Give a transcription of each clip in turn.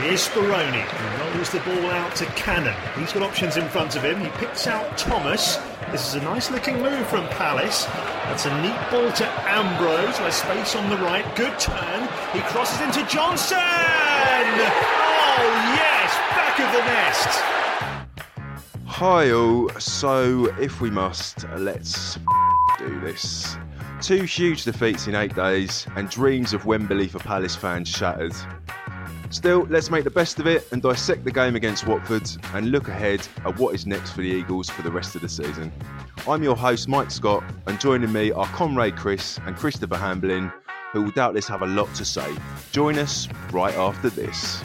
Here's Speroni, who rolls the ball out to Cannon. He's got options in front of him. He picks out Thomas. This is a nice looking move from Palace. That's a neat ball to Ambrose. There's space on the right. Good turn. He crosses into Johnson. Oh, yes, back of the nest. Hi all, so if we must, let's do this. Two huge defeats in eight days, and dreams of Wembley for Palace fans shattered. Still, let's make the best of it and dissect the game against Watford and look ahead at what is next for the Eagles for the rest of the season. I'm your host, Mike Scott, and joining me are comrade Chris and Christopher Hamblin, who will doubtless have a lot to say. Join us right after this.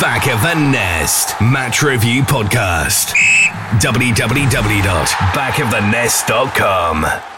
Back of the Nest Match Review Podcast. www.backofthenest.com.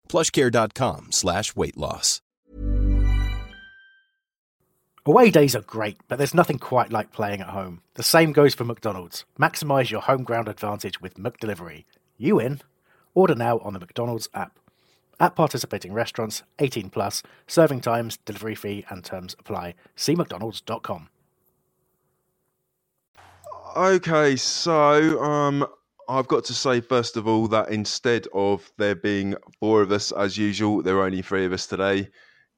plushcare.com slash weight loss. Away days are great, but there's nothing quite like playing at home. The same goes for McDonald's. Maximise your home ground advantage with McDelivery. You in? Order now on the McDonald's app. At participating restaurants, 18 plus, serving times, delivery fee, and terms apply. See McDonald's.com. Okay, so um, I've got to say first of all that instead of there being four of us as usual, there are only three of us today.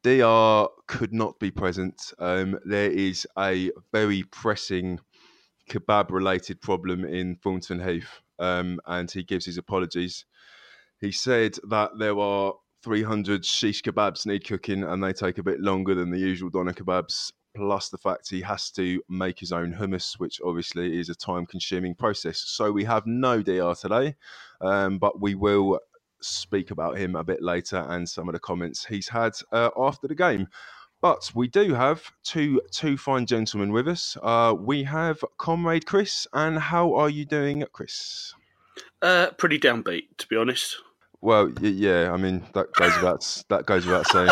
Dr could not be present. Um, there is a very pressing kebab-related problem in Thornton Heath, um, and he gives his apologies. He said that there are 300 shish kebabs need cooking, and they take a bit longer than the usual doner kebabs plus the fact he has to make his own hummus, which obviously is a time consuming process. So we have no DR today, um, but we will speak about him a bit later and some of the comments he's had uh, after the game. But we do have two two fine gentlemen with us. Uh, we have comrade Chris, and how are you doing, Chris? Uh, pretty downbeat, to be honest. Well, yeah, I mean that goes without that goes without saying.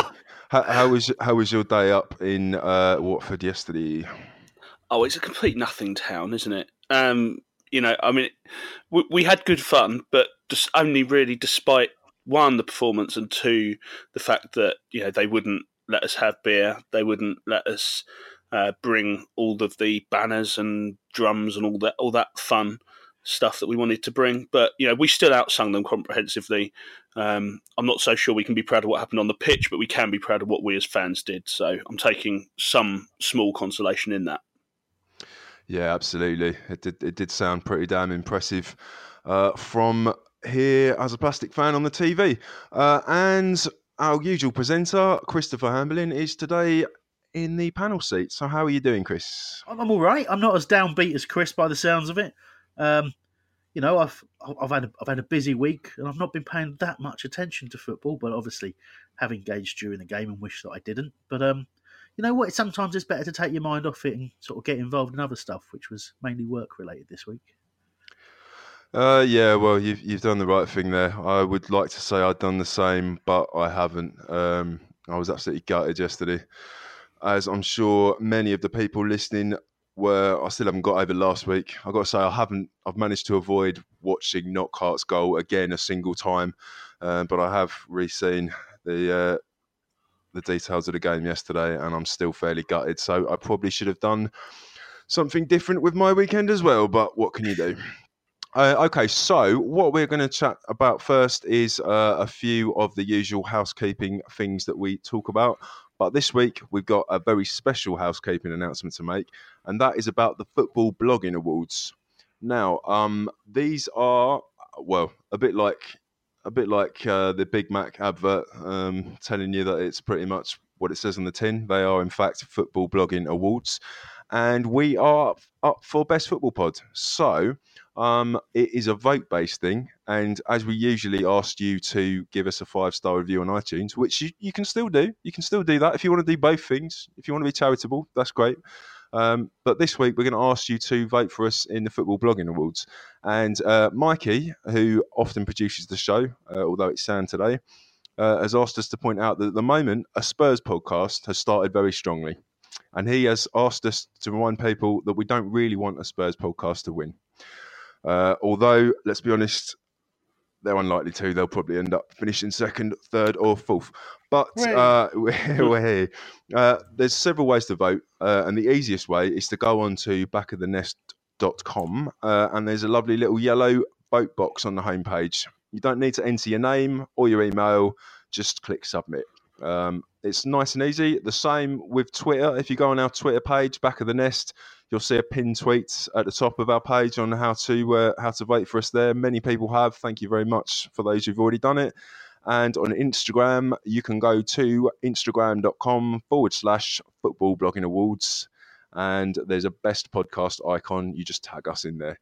How, was how was your day up in uh, Watford yesterday? Oh, it's a complete nothing town, isn't it? Um, you know, I mean, we, we had good fun, but just only really despite one the performance and two the fact that you know they wouldn't let us have beer, they wouldn't let us uh, bring all of the banners and drums and all that all that fun stuff that we wanted to bring. But you know, we still outsung them comprehensively. Um, I'm not so sure we can be proud of what happened on the pitch, but we can be proud of what we as fans did. So I'm taking some small consolation in that. Yeah, absolutely. It did. It did sound pretty damn impressive uh, from here as a plastic fan on the TV. Uh, and our usual presenter, Christopher Hamblin, is today in the panel seat. So how are you doing, Chris? I'm, I'm all right. I'm not as downbeat as Chris by the sounds of it. Um, you know, I've I've had a, I've had a busy week and I've not been paying that much attention to football, but obviously have engaged during the game and wish that I didn't. But um, you know what? Sometimes it's better to take your mind off it and sort of get involved in other stuff, which was mainly work related this week. Uh, yeah, well, you've you've done the right thing there. I would like to say I'd done the same, but I haven't. Um, I was absolutely gutted yesterday, as I'm sure many of the people listening were. I still haven't got over last week. I've got to say I haven't. I've managed to avoid watching Knockaert's goal again a single time, um, but I have re-seen the uh, the details of the game yesterday, and I'm still fairly gutted. So I probably should have done something different with my weekend as well. But what can you do? Uh, okay, so what we're going to chat about first is uh, a few of the usual housekeeping things that we talk about. But this week we've got a very special housekeeping announcement to make, and that is about the Football Blogging Awards. Now, um, these are well a bit like a bit like uh, the Big Mac advert, um, telling you that it's pretty much what it says on the tin. They are in fact Football Blogging Awards, and we are up for Best Football Pod. So um, it is a vote based thing. And as we usually ask you to give us a five star review on iTunes, which you, you can still do. You can still do that. If you want to do both things, if you want to be charitable, that's great. Um, but this week, we're going to ask you to vote for us in the Football Blogging Awards. And uh, Mikey, who often produces the show, uh, although it's Sam today, uh, has asked us to point out that at the moment, a Spurs podcast has started very strongly. And he has asked us to remind people that we don't really want a Spurs podcast to win. Uh, although, let's be honest, they're unlikely to. They'll probably end up finishing second, third, or fourth. But uh, we're, we're, here. Uh, there's several ways to vote, uh, and the easiest way is to go on to backofthenest.com, uh, and there's a lovely little yellow vote box on the homepage. You don't need to enter your name or your email, just click submit. Um, it's nice and easy. The same with Twitter. If you go on our Twitter page, Back of the Nest, you'll see a pinned tweet at the top of our page on how to uh, how to vote for us there. Many people have. Thank you very much for those who've already done it. And on Instagram, you can go to instagram.com forward slash football blogging awards. And there's a best podcast icon. You just tag us in there.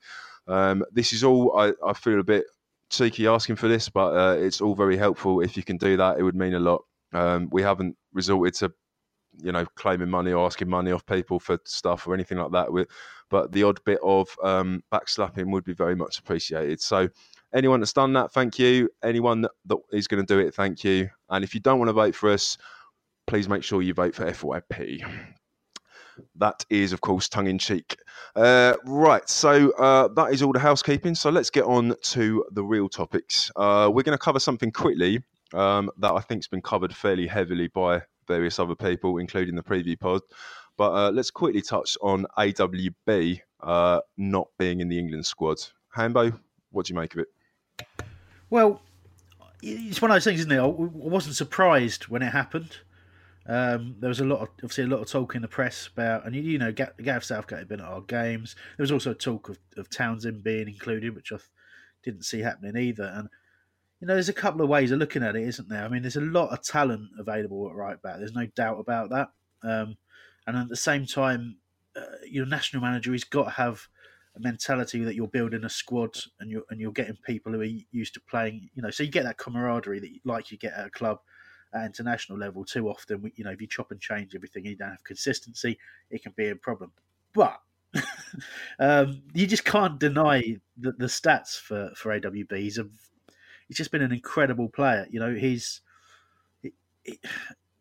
Um, this is all, I, I, feel a bit cheeky asking for this, but uh, it's all very helpful. If you can do that, it would mean a lot. Um, we haven't resorted to you know claiming money or asking money off people for stuff or anything like that. With, but the odd bit of um, backslapping would be very much appreciated. So anyone that's done that, thank you. Anyone that, that is going to do it, thank you. And if you don't want to vote for us, please make sure you vote for FYP. That is, of course, tongue in cheek. Uh, right, so uh, that is all the housekeeping. So let's get on to the real topics. Uh, we're going to cover something quickly um, that I think has been covered fairly heavily by various other people, including the preview pod. But uh, let's quickly touch on AWB uh, not being in the England squad. Hambo, what do you make of it? Well, it's one of those things, isn't it? I wasn't surprised when it happened. Um, there was a lot of obviously a lot of talk in the press about, and you, you know, Gareth Southgate had been at our games. There was also talk of, of Townsend being included, which I didn't see happening either. And you know, there's a couple of ways of looking at it, isn't there? I mean, there's a lot of talent available at right back. There's no doubt about that. Um, and at the same time, uh, your national manager, he's got to have a mentality that you're building a squad and you're and you're getting people who are used to playing. You know, so you get that camaraderie that, you, like you get at a club at international level. Too often, you know, if you chop and change everything, you don't have consistency. It can be a problem. But um, you just can't deny the, the stats for for AWB. He's a he's just been an incredible player. You know, he's.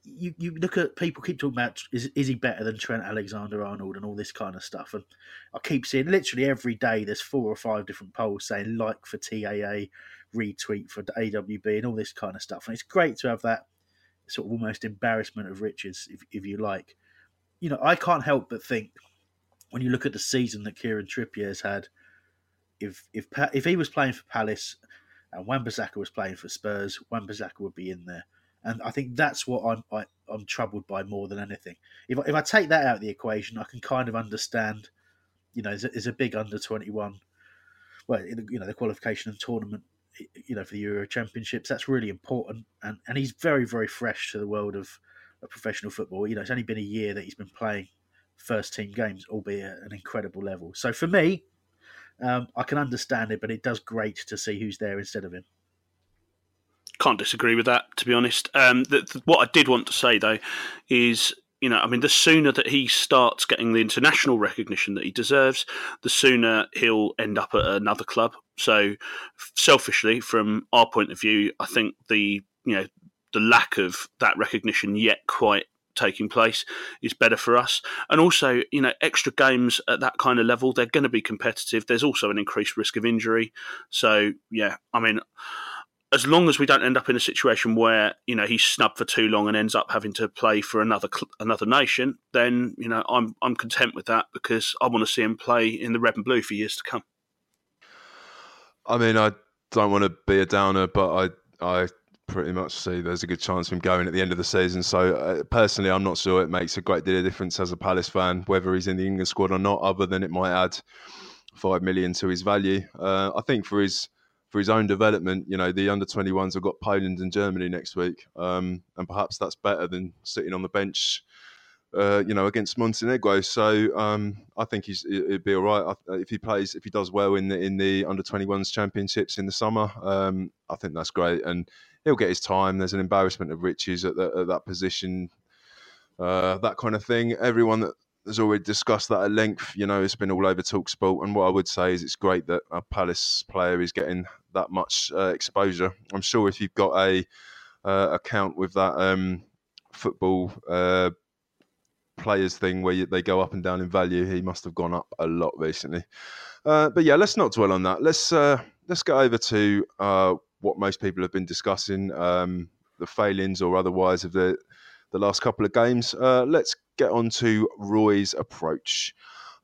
you, you look at people keep talking about is is he better than Trent Alexander Arnold and all this kind of stuff, and I keep seeing literally every day there's four or five different polls saying like for TAA, retweet for AWB, and all this kind of stuff, and it's great to have that sort of almost embarrassment of riches, if if you like. You know, I can't help but think when you look at the season that Kieran Trippier has had, if if if he was playing for Palace and Wan-Bissaka was playing for Spurs, Wan-Bissaka would be in there. And I think that's what I'm I, am i am troubled by more than anything. If if I take that out of the equation, I can kind of understand. You know, there's a, there's a big under twenty one. Well, you know, the qualification and tournament. You know, for the Euro Championships, that's really important. And and he's very very fresh to the world of, of professional football. You know, it's only been a year that he's been playing first team games, albeit at an incredible level. So for me, Um, I can understand it, but it does great to see who's there instead of him. Can't disagree with that, to be honest. Um, the, the, what I did want to say though is you know, I mean, the sooner that he starts getting the international recognition that he deserves, the sooner he'll end up at another club. So, selfishly, from our point of view, I think the you know the lack of that recognition yet quite taking place is better for us. And also, you know, extra games at that kind of level, they're going to be competitive. There's also an increased risk of injury. So, yeah, I mean, as long as we don't end up in a situation where you know he's snubbed for too long and ends up having to play for another another nation, then you know I'm I'm content with that because I want to see him play in the red and blue for years to come. I mean, I don't want to be a downer, but I I pretty much see there's a good chance of him going at the end of the season. So uh, personally, I'm not sure it makes a great deal of difference as a Palace fan whether he's in the England squad or not, other than it might add five million to his value. Uh, I think for his for his own development, you know, the under 21s have got Poland and Germany next week, um, and perhaps that's better than sitting on the bench. Uh, you know, against Montenegro, so um, I think he's it'd be all right if he plays. If he does well in the in the under 21s championships in the summer, um, I think that's great, and he'll get his time. There's an embarrassment of riches at, the, at that position, uh, that kind of thing. Everyone that has already discussed that at length. You know, it's been all over Talksport, and what I would say is it's great that a Palace player is getting that much uh, exposure. I'm sure if you've got a uh, account with that um, football uh, players thing where you, they go up and down in value, he must have gone up a lot recently. Uh, but yeah, let's not dwell on that. Let's uh, let's go over to uh, what most people have been discussing, um, the failings or otherwise of the the last couple of games. let's get on to Roy's approach.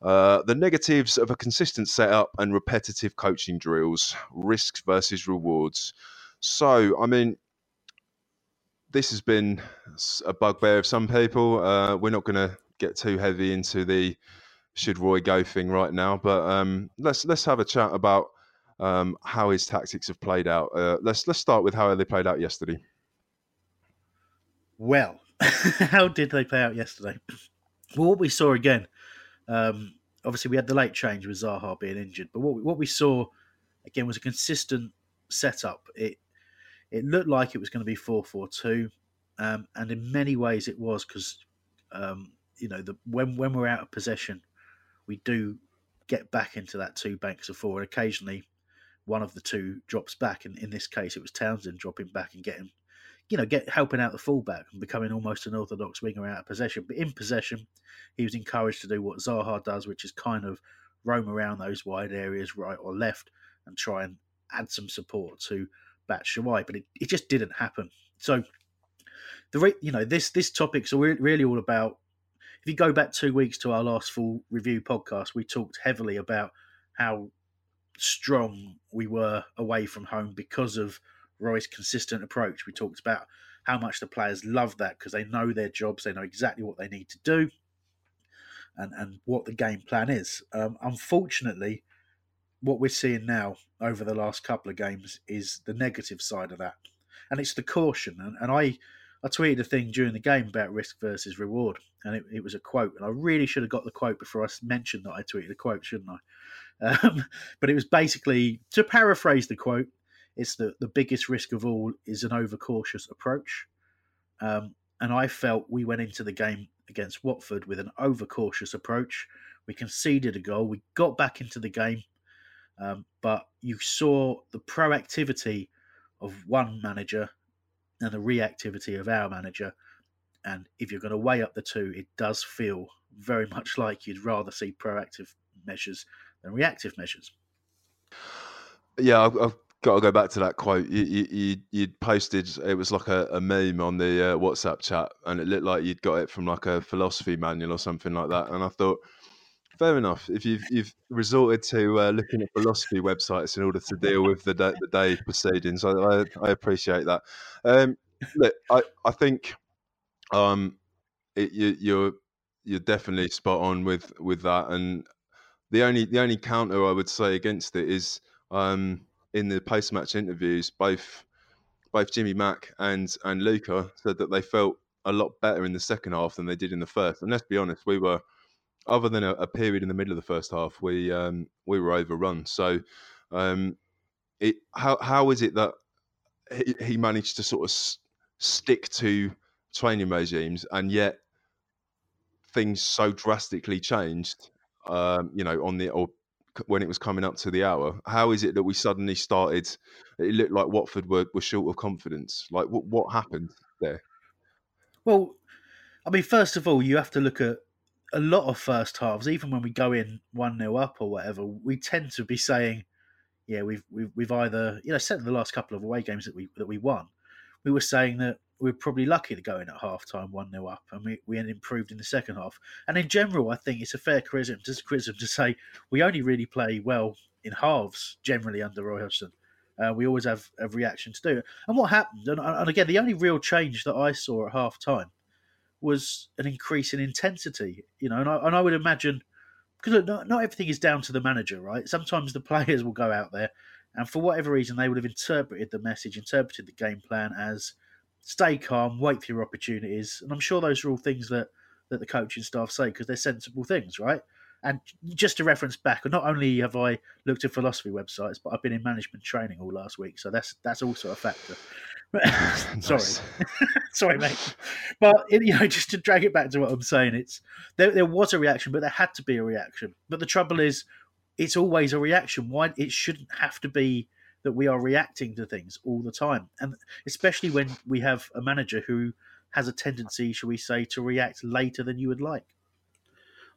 Uh, the negatives of a consistent setup and repetitive coaching drills, risks versus rewards. So, I mean, this has been a bugbear of some people. Uh, we're not going to get too heavy into the should Roy go thing right now, but um, let's let's have a chat about um, how his tactics have played out. Uh, let's let's start with how they played out yesterday. Well, how did they play out yesterday? Well, what we saw again, um, obviously we had the late change with Zaha being injured, but what we, what we saw again was a consistent setup. It it looked like it was going to be four four two, um, and in many ways it was because um, you know the when when we're out of possession, we do get back into that two banks of four, and occasionally one of the two drops back. And in this case, it was Townsend dropping back and getting you know, get helping out the fullback and becoming almost an orthodox winger out of possession. But in possession, he was encouraged to do what Zaha does, which is kind of roam around those wide areas, right or left, and try and add some support to Batshuayi. But it, it just didn't happen. So the you know this this topic's really all about. If you go back two weeks to our last full review podcast, we talked heavily about how strong we were away from home because of Roy's consistent approach. We talked about how much the players love that because they know their jobs, they know exactly what they need to do, and and what the game plan is. Um, unfortunately, what we're seeing now over the last couple of games is the negative side of that, and it's the caution. And, and I I tweeted a thing during the game about risk versus reward, and it, it was a quote, and I really should have got the quote before I mentioned that I tweeted a quote, shouldn't I? Um, but it was basically to paraphrase the quote it's that the biggest risk of all is an overcautious approach. Um, and I felt we went into the game against Watford with an overcautious approach. We conceded a goal. We got back into the game. Um, but you saw the proactivity of one manager and the reactivity of our manager. And if you're going to weigh up the two, it does feel very much like you'd rather see proactive measures reactive measures. Yeah, I've, I've got to go back to that quote. You you you posted it was like a, a meme on the uh, WhatsApp chat, and it looked like you'd got it from like a philosophy manual or something like that. And I thought, fair enough. If you've you've resorted to uh, looking at philosophy websites in order to deal with the day, the day proceedings, I, I, I appreciate that. Um, look, I I think um, it, you, you're you're definitely spot on with with that. And the only the only counter I would say against it is. Um, in the post match interviews, both both Jimmy Mack and and Luka said that they felt a lot better in the second half than they did in the first. And let's be honest, we were other than a, a, period in the middle of the first half, we um, we were overrun. So, um, it how how is it that he, he managed to sort of s- stick to training regimes and yet things so drastically changed? Um, you know, on the or when it was coming up to the hour. How is it that we suddenly started? It looked like Watford were, were short of confidence. Like what what happened there? Well, I mean, first of all, you have to look at a lot of first halves. Even when we go in one 0 up or whatever, we tend to be saying, "Yeah, we've we've, we've either you know, certainly the last couple of away games that we that we won, we were saying that we are probably lucky to go in at half time 1 0 up and we, we improved in the second half. And in general, I think it's a fair criticism, criticism to say we only really play well in halves generally under Roy Hodgson. Uh, we always have a reaction to do it. And what happened, and, and again, the only real change that I saw at half time was an increase in intensity, you know, and I, and I would imagine because not, not everything is down to the manager, right? Sometimes the players will go out there and for whatever reason they would have interpreted the message, interpreted the game plan as stay calm, wait for your opportunities. And I'm sure those are all things that, that the coaching staff say because they're sensible things, right? And just to reference back, not only have I looked at philosophy websites, but I've been in management training all last week, so that's that's also a factor. sorry, sorry, mate. But you know, just to drag it back to what I'm saying, it's there. There was a reaction, but there had to be a reaction. But the trouble is, it's always a reaction. Why it shouldn't have to be that we are reacting to things all the time, and especially when we have a manager who has a tendency, shall we say, to react later than you would like.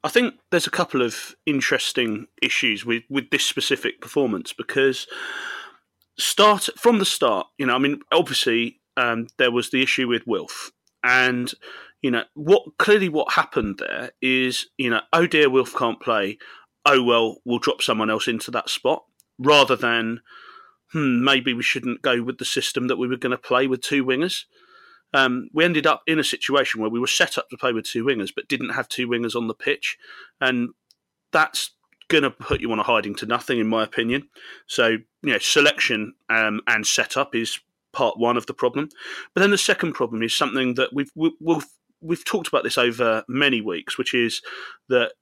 I think there's a couple of interesting issues with, with this specific performance because start from the start, you know, I mean, obviously um, there was the issue with Wilf, and you know what clearly what happened there is you know oh dear Wilf can't play, oh well we'll drop someone else into that spot rather than hmm, maybe we shouldn't go with the system that we were going to play with two wingers. Um, we ended up in a situation where we were set up to play with two wingers, but didn't have two wingers on the pitch, and that's going to put you on a hiding to nothing, in my opinion. So, you know, selection um, and setup is part one of the problem, but then the second problem is something that we've we've we've talked about this over many weeks, which is that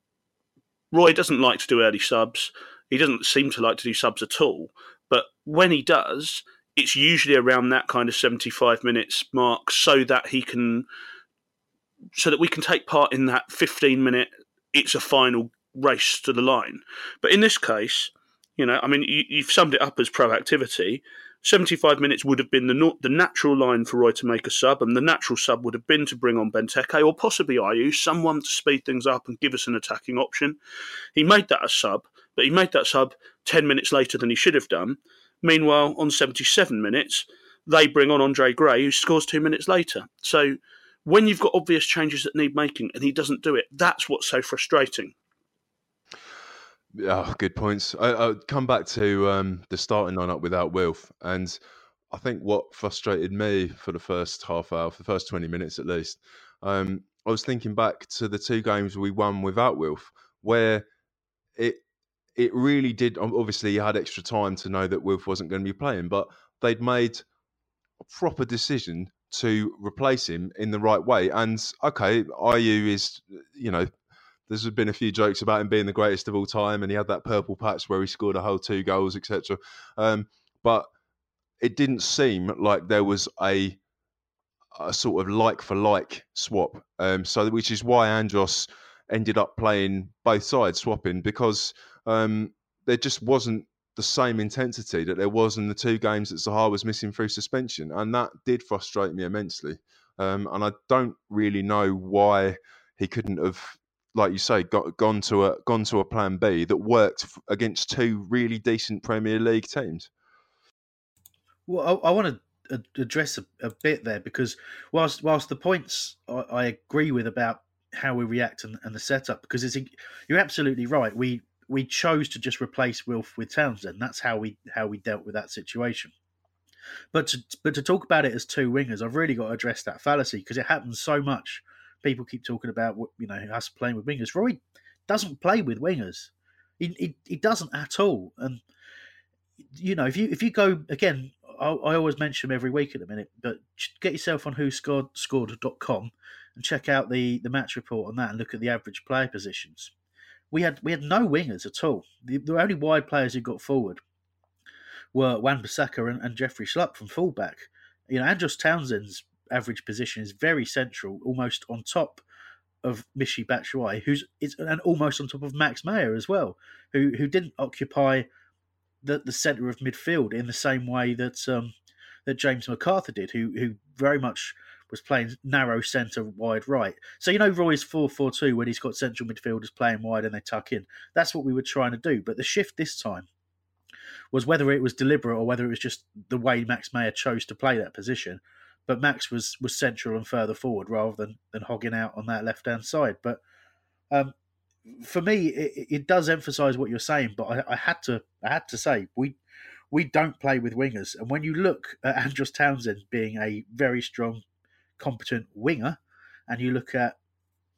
Roy doesn't like to do early subs. He doesn't seem to like to do subs at all. But when he does, it's usually around that kind of 75 minutes mark so that he can so that we can take part in that 15 minute it's a final race to the line but in this case you know i mean you, have summed it up as proactivity 75 minutes would have been the the natural line for Roy to make a sub, and the natural sub would have been to bring on Benteke or possibly Ayew, someone to speed things up and give us an attacking option. He made that a sub, but he made that sub 10 minutes later than he should have done, Meanwhile, on 77 minutes, they bring on Andre Gray, who scores two minutes later. So when you've got obvious changes that need making and he doesn't do it, that's what's so frustrating. Yeah, good points. I, will come back to um, the starting lineup without Wilf, and I think what frustrated me for the first half hour, for the first twenty minutes at least, um, I was thinking back to the two games we won without Wilf, where it it really did. Obviously, you had extra time to know that Wilf wasn't going to be playing, but they'd made a proper decision to replace him in the right way. And okay, Ayew is, you know, there's been a few jokes about him being the greatest of all time, and he had that purple patch where he scored a whole two goals, etc. Um, but it didn't seem like there was a a sort of like for like swap. Um, so which is why Andros ended up playing both sides, swapping because um, there just wasn't the same intensity that there was in the two games that Zaha was missing through suspension, and that did frustrate me immensely. Um, and I don't really know why he couldn't have, like you say, got, gone to a gone to a plan B that worked against two really decent Premier League teams. Well, I, I want to address a, a, bit there because whilst whilst the points I, I agree with about how we react and, and the setup, because it's you're absolutely right. We we chose to just replace Wilf with Townsend. That's how we how we dealt with that situation. But to, but to talk about it as two wingers, I've really got to address that fallacy because it happens so much. People keep talking about you know us playing with wingers. Roy doesn't play with wingers. He, he, he doesn't at all. And you know if you if you go again, I, I always mention them every week at the minute. But get yourself on who scored scored.com and check out the, the match report on that and look at the average player positions. We had we had no wingers at all. The, the only wide players who got forward were Wan Bissaka and, and Jeffrey Schlupp from fullback. You know, Andros Townsend's average position is very central, almost on top of Michy Batshuayi, who's is, and almost on top of Max Meyer as well, who who didn't occupy the, the centre of midfield in the same way that um, that James McArthur did, who who very much was playing narrow centre wide right. So you know Roy's four four two when he's got central midfielders playing wide and they tuck in. That's what we were trying to do. But the shift this time was whether it was deliberate or whether it was just the way Max Meyer chose to play that position. But Max was was central and further forward rather than than hogging out on that left hand side. But um, for me, it, it, does emphasise what you're saying. But I, I had to I had to say we we don't play with wingers. And when you look at Andros Townsend being a very strong, competent winger, and you look at,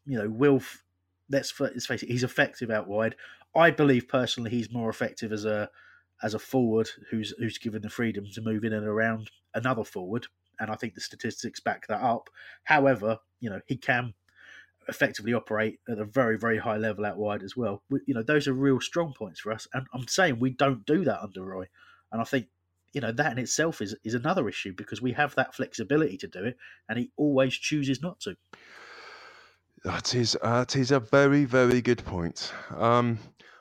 you know, Wilf, let's, let's face it, he's effective out wide. I believe personally he's more effective as a as a forward who's who's given the freedom to move in and around another forward. And I think the statistics back that up. However, you know, he can effectively operate at a very, very high level out wide as well. You know, those are real strong points for us. And I'm saying we don't do that under Roy. And I think, you know, that in itself is, is another issue because we have that flexibility to do it and he always chooses not to. That is, that is a very, very good point. Um,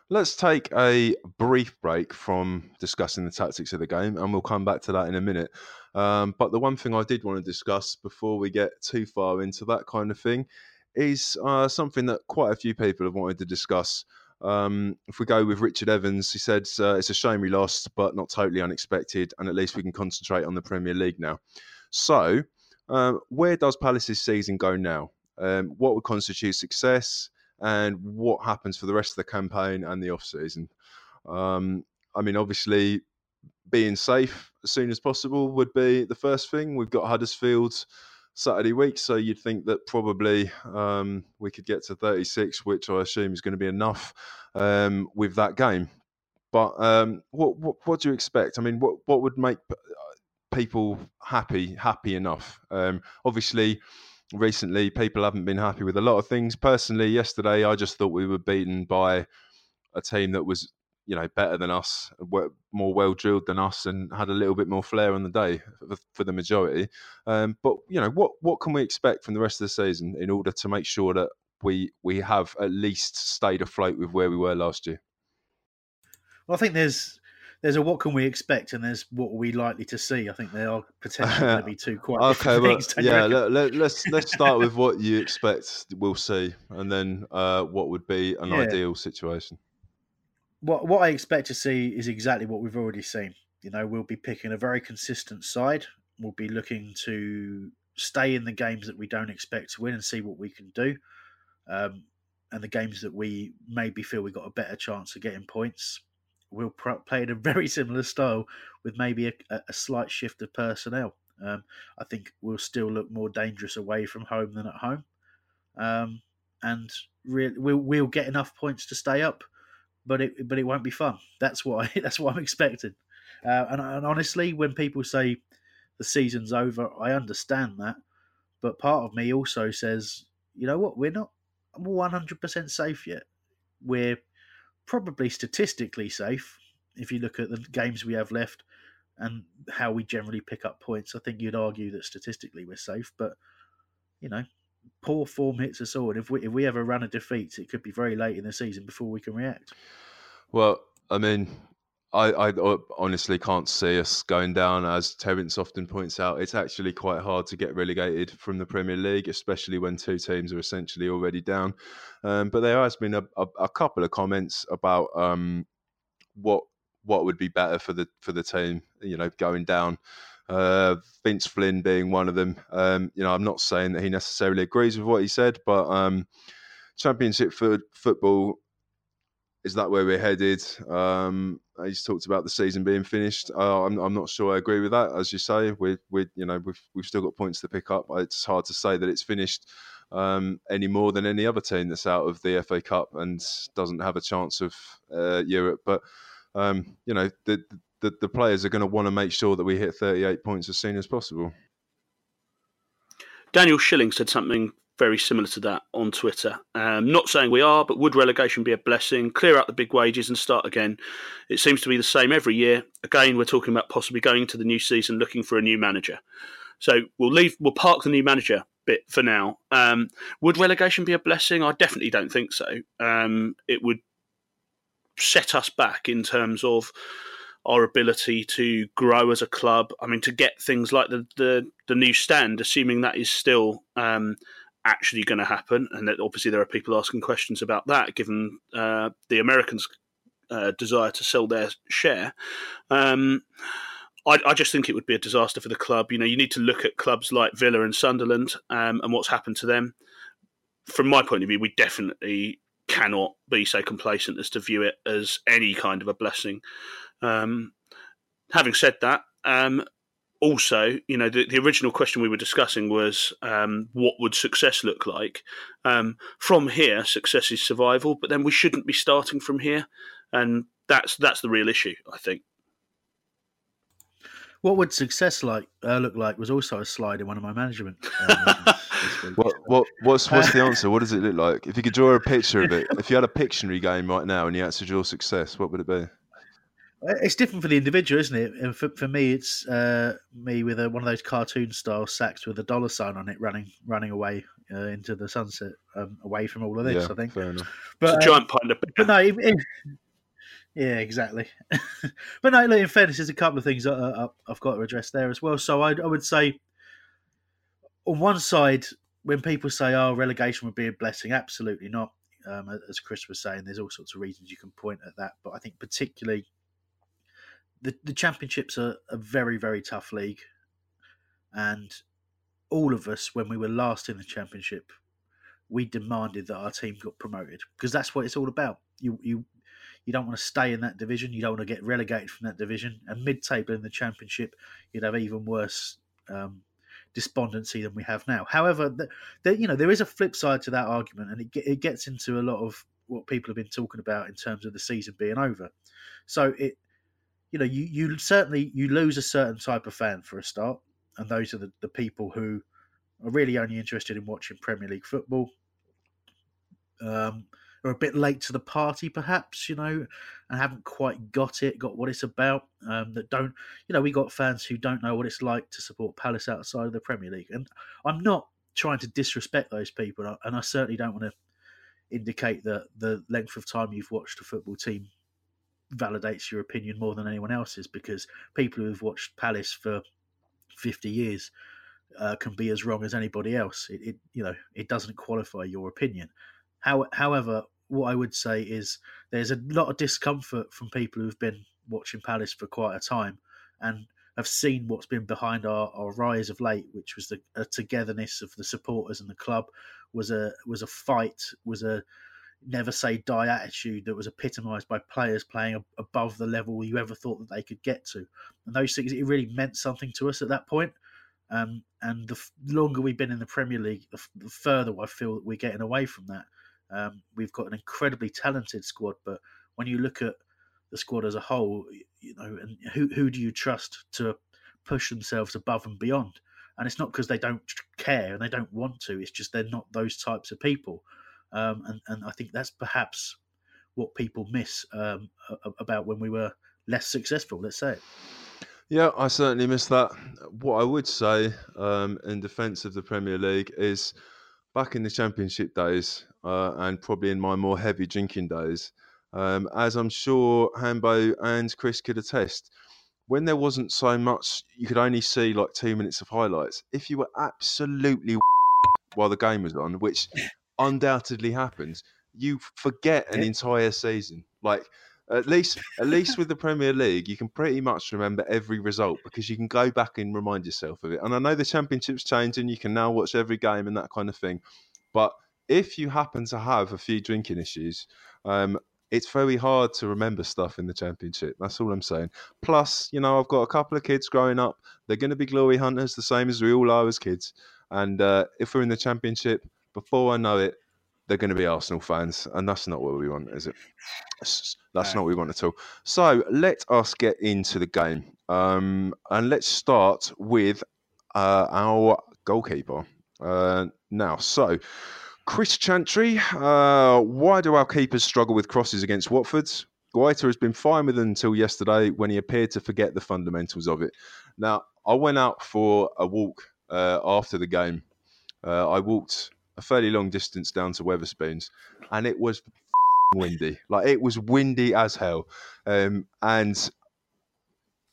let's take a brief break from discussing the tactics of the game and we'll come back to that in a minute. Um, but the one thing I did want to discuss before we get too far into that kind of thing is uh, something that quite a few people have wanted to discuss. Um, if we go with Richard Evans, he said uh, it's a shame we lost, but not totally unexpected, and at least we can concentrate on the Premier League now. So, um, where does Palace's season go now? Um, what would constitute success, and what happens for the rest of the campaign and the off season? Um, I mean, obviously, being safe as soon as possible would be the first thing. We've got Huddersfield Saturday week. So you'd think that probably um, we could get to 36, which I assume is going to be enough um, with that game. But um, what, what, what do you expect? I mean, what what would make uh, people happy happy enough? Um, obviously, recently people haven't been happy with a lot of things. Personally, yesterday I just thought we were beaten by a team that was you know better than us, more well drilled than us, and had a little bit more flair on the day for, the majority. Um, but you know what what can we expect from the rest of the season in order to make sure that we we have at least stayed afloat with where we were last year? Well, I think there's there's a what can we expect and there's what are we likely to see. I think they are potentially going to be two quite okay. Well, things, yeah, let, let, let's let's start with what you expect we'll see, and then uh, what would be an yeah. ideal situation what what I expect to see is exactly what we've already seen. You know, we'll be picking a very consistent side. We'll be looking to stay in the games that we don't expect to win and see what we can do. Um, and the games that we maybe feel we got a better chance of getting points, we'll play in a very similar style with maybe a, a slight shift of personnel. Um, I think we'll still look more dangerous away from home than at home, um, and re- we'll we'll get enough points to stay up but it but it won't be fun. That's what I, that's what I'm expecting. Uh, and, and honestly, when people say the season's over, I understand that. But part of me also says, you know what, we're not 100% safe yet. We're probably statistically safe if you look at the games we have left and how we generally pick up points. I think you'd argue that statistically we're safe, but you know, poor form hits us all. And if we if we ever run a defeat, it could be very late in the season before we can react. Well, I mean, I, I honestly can't see us going down. As Terence often points out, it's actually quite hard to get relegated from the Premier League, especially when two teams are essentially already down. Um, but there has been a, a, a couple of comments about um, what what would be better for the for the team, you know, going down. Uh, Vince Flynn being one of them. Um, you know, I'm not saying that he necessarily agrees with what he said, but um, Championship for football is that where we're headed? Um, he's talked about the season being finished. Uh, I'm, I'm, not sure I agree with that. As you say, we we you know we've we've still got points to pick up. It's hard to say that it's finished um, any more than any other team that's out of the FA Cup and doesn't have a chance of uh, Europe. But um, you know the the, the players are going to want to make sure that we hit 38 points as soon as possible. Daniel Schilling said something very similar to that on Twitter. Um, not saying we are, but would relegation be a blessing? Clear out the big wages and start again. It seems to be the same every year. Again, we're talking about possibly going into the new season looking for a new manager. So we'll leave, we'll park the new manager bit for now. Um, would relegation be a blessing? I definitely don't think so. Um, it would set us back in terms of our ability to grow as a club. I mean, to get things like the the, the new stand, assuming that is still um, actually going to happen, and that obviously there are people asking questions about that, given uh, the Americans' uh, desire to sell their share. Um, I, I, just think it would be a disaster for the club. You know, you need to look at clubs like Villa and Sunderland um, and what's happened to them. From my point of view, we definitely cannot be so complacent as to view it as any kind of a blessing. Um, having said that, um, also, you know, the, the, original question we were discussing was um, what would success look like? Um, from here, success is survival, but then we shouldn't be starting from here, and that's that's the real issue, I think. What would success like uh, look like was also a slide in one of my management. Uh, what, what, what's what's the answer? What does it look like? If you could draw a picture of it, if you had a Pictionary game right now and you had to draw success, what would it be? It's different for the individual, isn't it? And for, for me, it's uh, me with a, one of those cartoon style sacks with a dollar sign on it, running running away uh, into the sunset, um, away from all of this. Yeah, I think. Fair enough. But it's a giant um, panda. But no, if, if, yeah, exactly. but no, look, in fairness, there's a couple of things that I've got to address there as well. So I, I would say, on one side, when people say, "Oh, relegation would be a blessing," absolutely not. Um, as Chris was saying, there's all sorts of reasons you can point at that, but I think particularly the, the championships are a very very tough league, and all of us when we were last in the championship, we demanded that our team got promoted because that's what it's all about. You you you don't want to stay in that division. You don't want to get relegated from that division. And mid-table in the championship, you'd have even worse um, despondency than we have now. However, the, the, you know there is a flip side to that argument, and it, it gets into a lot of what people have been talking about in terms of the season being over. So it you know, you, you certainly you lose a certain type of fan for a start, and those are the, the people who are really only interested in watching Premier League football. Um, are a bit late to the party, perhaps, you know, and haven't quite got it, got what it's about. Um, that don't, you know, we got fans who don't know what it's like to support Palace outside of the Premier League, and I'm not trying to disrespect those people, and I certainly don't want to indicate that the length of time you've watched a football team validates your opinion more than anyone else's because people who have watched Palace for 50 years uh, can be as wrong as anybody else. It, it, you know it doesn't qualify your opinion. How, however, what I would say is there's a lot of discomfort from people who've been watching Palace for quite a time and have seen what's been behind our, our rise of late, which was the togetherness of the supporters and the club, was a was a fight, was a never say die attitude that was epitomised by players playing above the level you ever thought that they could get to. And those things, it really meant something to us at that point. Um, and the longer we've been in the Premier League, the, the further I feel that we're getting away from that. Um, we've got an incredibly talented squad, but when you look at the squad as a whole, you know, and who who do you trust to push themselves above and beyond? And it's not because they don't care and they don't want to. It's just they're not those types of people. Um, and, and I think that's perhaps what people miss um, about when we were less successful, let's say. Yeah, I certainly miss that. What I would say um, in defence of the Premier League is back in the Championship days uh, and probably in my more heavy drinking days, um, as I'm sure Hambo and Chris could attest, when there wasn't so much, you could only see like two minutes of highlights. If you were absolutely while the game was on, which undoubtedly happens, you forget an entire season. Like at least at least with the Premier League, you can pretty much remember every result because you can go back and remind yourself of it. And I know the championships change and you can now watch every game and that kind of thing. But if you happen to have a few drinking issues, um, it's very hard to remember stuff in the championship. That's all I'm saying. Plus, you know, I've got a couple of kids growing up. They're going to be glory hunters, the same as we all are as kids. And uh, if we're in the championship, before I know it, they're going to be Arsenal fans, and that's not what we want, is it? That's not what we want at all. So let us get into the game, um, and let's start with uh, our goalkeeper. Uh, now, so Chris Chantry, uh, why do our keepers struggle with crosses against Watford? Guaita has been fine with it until yesterday when he appeared to forget the fundamentals of it. Now, I went out for a walk uh, after the game. Uh, I walked a fairly long distance down to Wetherspoons, and it was windy. Like it was windy as hell, um, and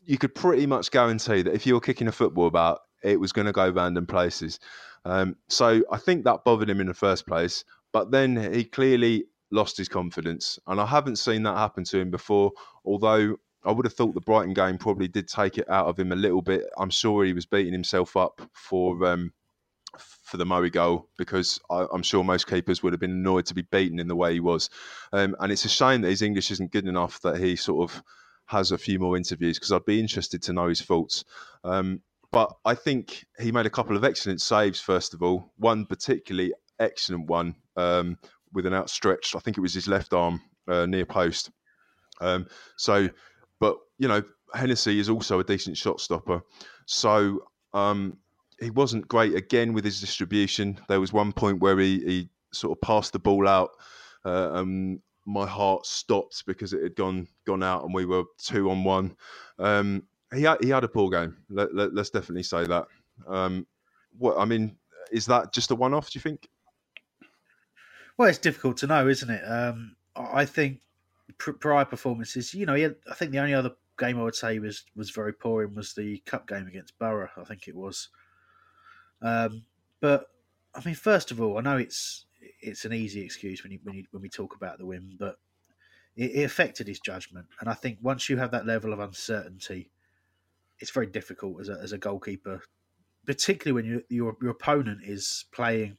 you could pretty much guarantee that if you were kicking a football about, it was going to go random places. Um, so I think that bothered him in the first place. But then he clearly lost his confidence, and I haven't seen that happen to him before. Although I would have thought the Brighton game probably did take it out of him a little bit. I'm sure he was beating himself up for um, for the Murray goal because I, am sure most keepers would have been annoyed to be beaten in the way he was. Um, and it's a shame that his English isn't good enough that he sort of has a few more interviews because I'd be interested to know his faults. Um, but I think he made a couple of excellent saves, first of all. One particularly excellent one um, with an outstretched, I think it was his left arm uh, near post. Um, so, but, you know, Hennessey is also a decent shot stopper. So, um, he wasn't great again with his distribution. There was one point where he, he sort of passed the ball out. Uh, my heart stopped because it had gone gone out and we were two on one. Um, he had, he had a poor game. Let, us let, definitely say that. Um, what I mean is that just a one off? Do you think? Well, it's difficult to know, isn't it? Um, I think prior performances. You know, had, I think the only other game I would say was was very poor in was the cup game against Borough. I think it was. Um, but I mean, first of all, I know it's it's an easy excuse when you, when you, when we talk about the win, but it, it, affected his judgment. And I think once you have that level of uncertainty, it's very difficult as a, as a goalkeeper, particularly when you, your your opponent is playing,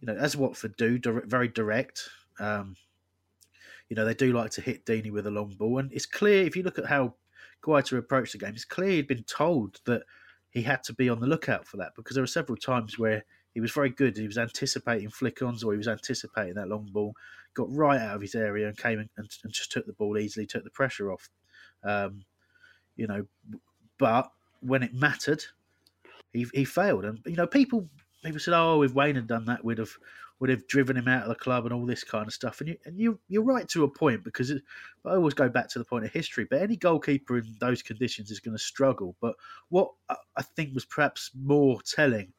you know, as Watford do, very direct. Um, you know, they do like to hit Deeney with a long ball, and it's clear if you look at how Guaita approached the game, it's clear he'd been told that he had to be on the lookout for that because there were several times where he was very good. He was anticipating flick-ons or he was anticipating that long ball, got right out of his area and came and, and just took the ball easily, took the pressure off. Um, you know, but when it mattered, he, he failed. And you know, people people said, "Oh, if Wayne had done that, we'd have would have driven him out of the club and all this kind of stuff." And you and you you're right to a point because it, I always go back to the point of history. But any goalkeeper in those conditions is going to struggle. But what I think was perhaps more telling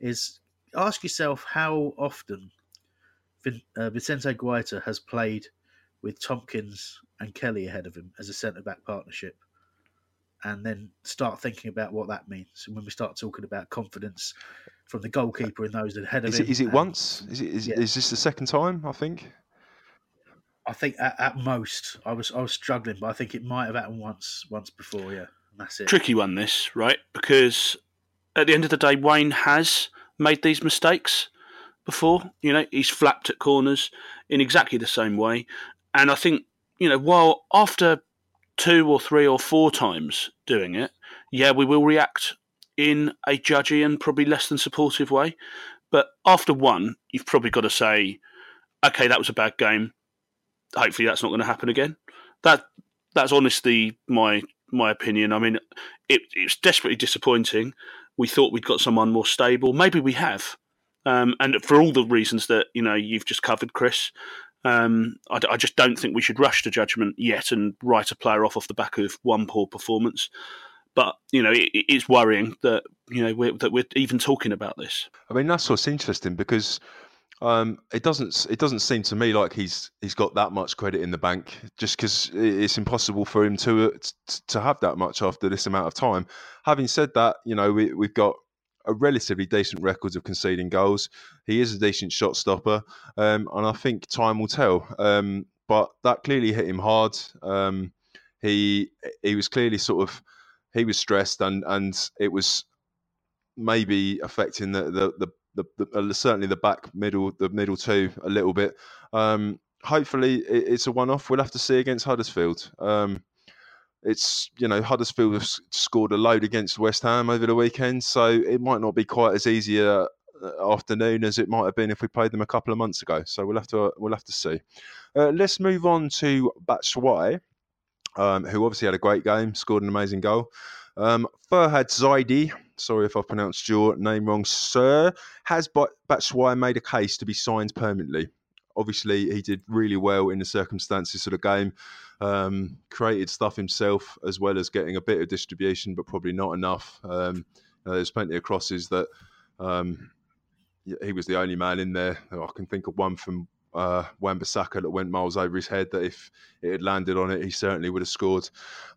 is ask yourself how often Vin, uh, Vicente Guaita has played with Tomkins and Kelly ahead of him as a centre back partnership, and then start thinking about what that means. And when we start talking about confidence from the goalkeeper and those ahead of is him, it, is it and, once? Is it is, yeah. is this the second time? I think. I think at, at, most I was I was struggling, but I think it might have happened once once before. Yeah, that's it. Tricky one, this right? Because at the end of the day, Wayne has made these mistakes before. You know, he's flapped at corners in exactly the same way. And I think, you know, while after two or three or four times doing it, yeah, we will react in a judgy and probably less than supportive way. But after one, you've probably got to say, okay, that was a bad game. Hopefully, that's not going to happen again. That that's honestly my my opinion. I mean, it, it's desperately disappointing we thought we'd got someone more stable. Maybe we have. Um, and for all the reasons that you know you've just covered, Chris, um, I, I, just don't think we should rush to judgment yet and write a player off off the back of one poor performance. But you know, it, it's worrying that you know we're, that we're even talking about this. I mean, that's what's interesting because um, it doesn't it doesn't seem to me like he's he's got that much credit in the bank just because it's impossible for him to to have that much after this amount of time. Having said that, you know we we've got a relatively decent record of conceding goals. He is a decent shot stopper, um, and I think time will tell. Um, but that clearly hit him hard. Um, he he was clearly sort of he was stressed, and and it was maybe affecting the the, the the, the uh, certainly the back middle, the middle two a little bit. Um, hopefully, it, it's a one-off. We'll have to see against Huddersfield. It's you know Huddersfield have scored a load against West Ham over the weekend, so it might not be quite as easy a afternoon as it might have been if we played them a couple of months ago. So we'll have to we'll have to see. Uh, let's move on to Batshuayi, um, who obviously had a great game, scored an amazing goal. Um, Zaidi, sorry if I've pronounced your name wrong, sir, has Batshuayi made a case to be signed permanently? Obviously, he did really well in the circumstances of the game. Um, created stuff himself as well as getting a bit of distribution, but probably not enough. Um, there's plenty of crosses that um, he was the only man in there. I can think of one from uh, Wan-Bissaka that went miles over his head. That if it had landed on it, he certainly would have scored.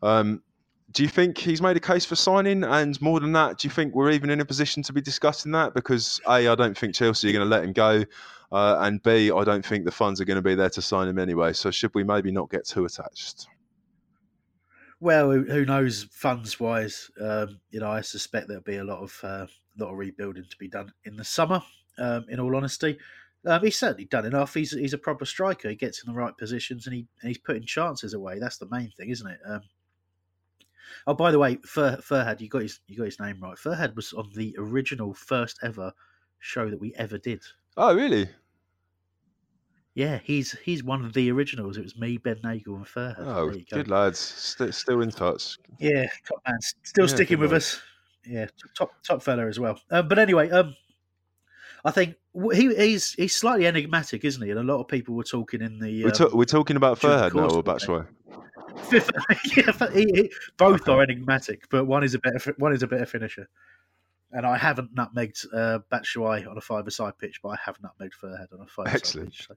Um, do you think he's made a case for signing? And more than that, do you think we're even in a position to be discussing that? Because A, I don't think Chelsea are going to let him go. Uh, and B, I don't think the funds are going to be there to sign him anyway. So should we maybe not get too attached? Well, who knows? Funds wise, um, you know, I suspect there'll be a lot of uh, lot of rebuilding to be done in the summer. Um, in all honesty, um, he's certainly done enough. He's he's a proper striker. He gets in the right positions and he and he's putting chances away. That's the main thing, isn't it? Um, oh, by the way, Fur, Furhad, you got his you got his name right. Furhad was on the original first ever show that we ever did. Oh, really? Yeah, he's he's one of the originals. It was me, Ben Nagel, and Furhad. Oh, go. good lads, St- still in touch. Yeah, top man, still yeah, sticking with us. Yeah, top top fella as well. Um, but anyway, um, I think he, he's he's slightly enigmatic, isn't he? And a lot of people were talking in the. We're, um, we're talking about Furhad now or Batshuayi. yeah, he, he, both are enigmatic, but one is a better one is a better finisher. And I haven't nutmegged uh, Batshuayi on a five-a-side pitch, but I have nutmegged Furhad on a five-a-side pitch. So.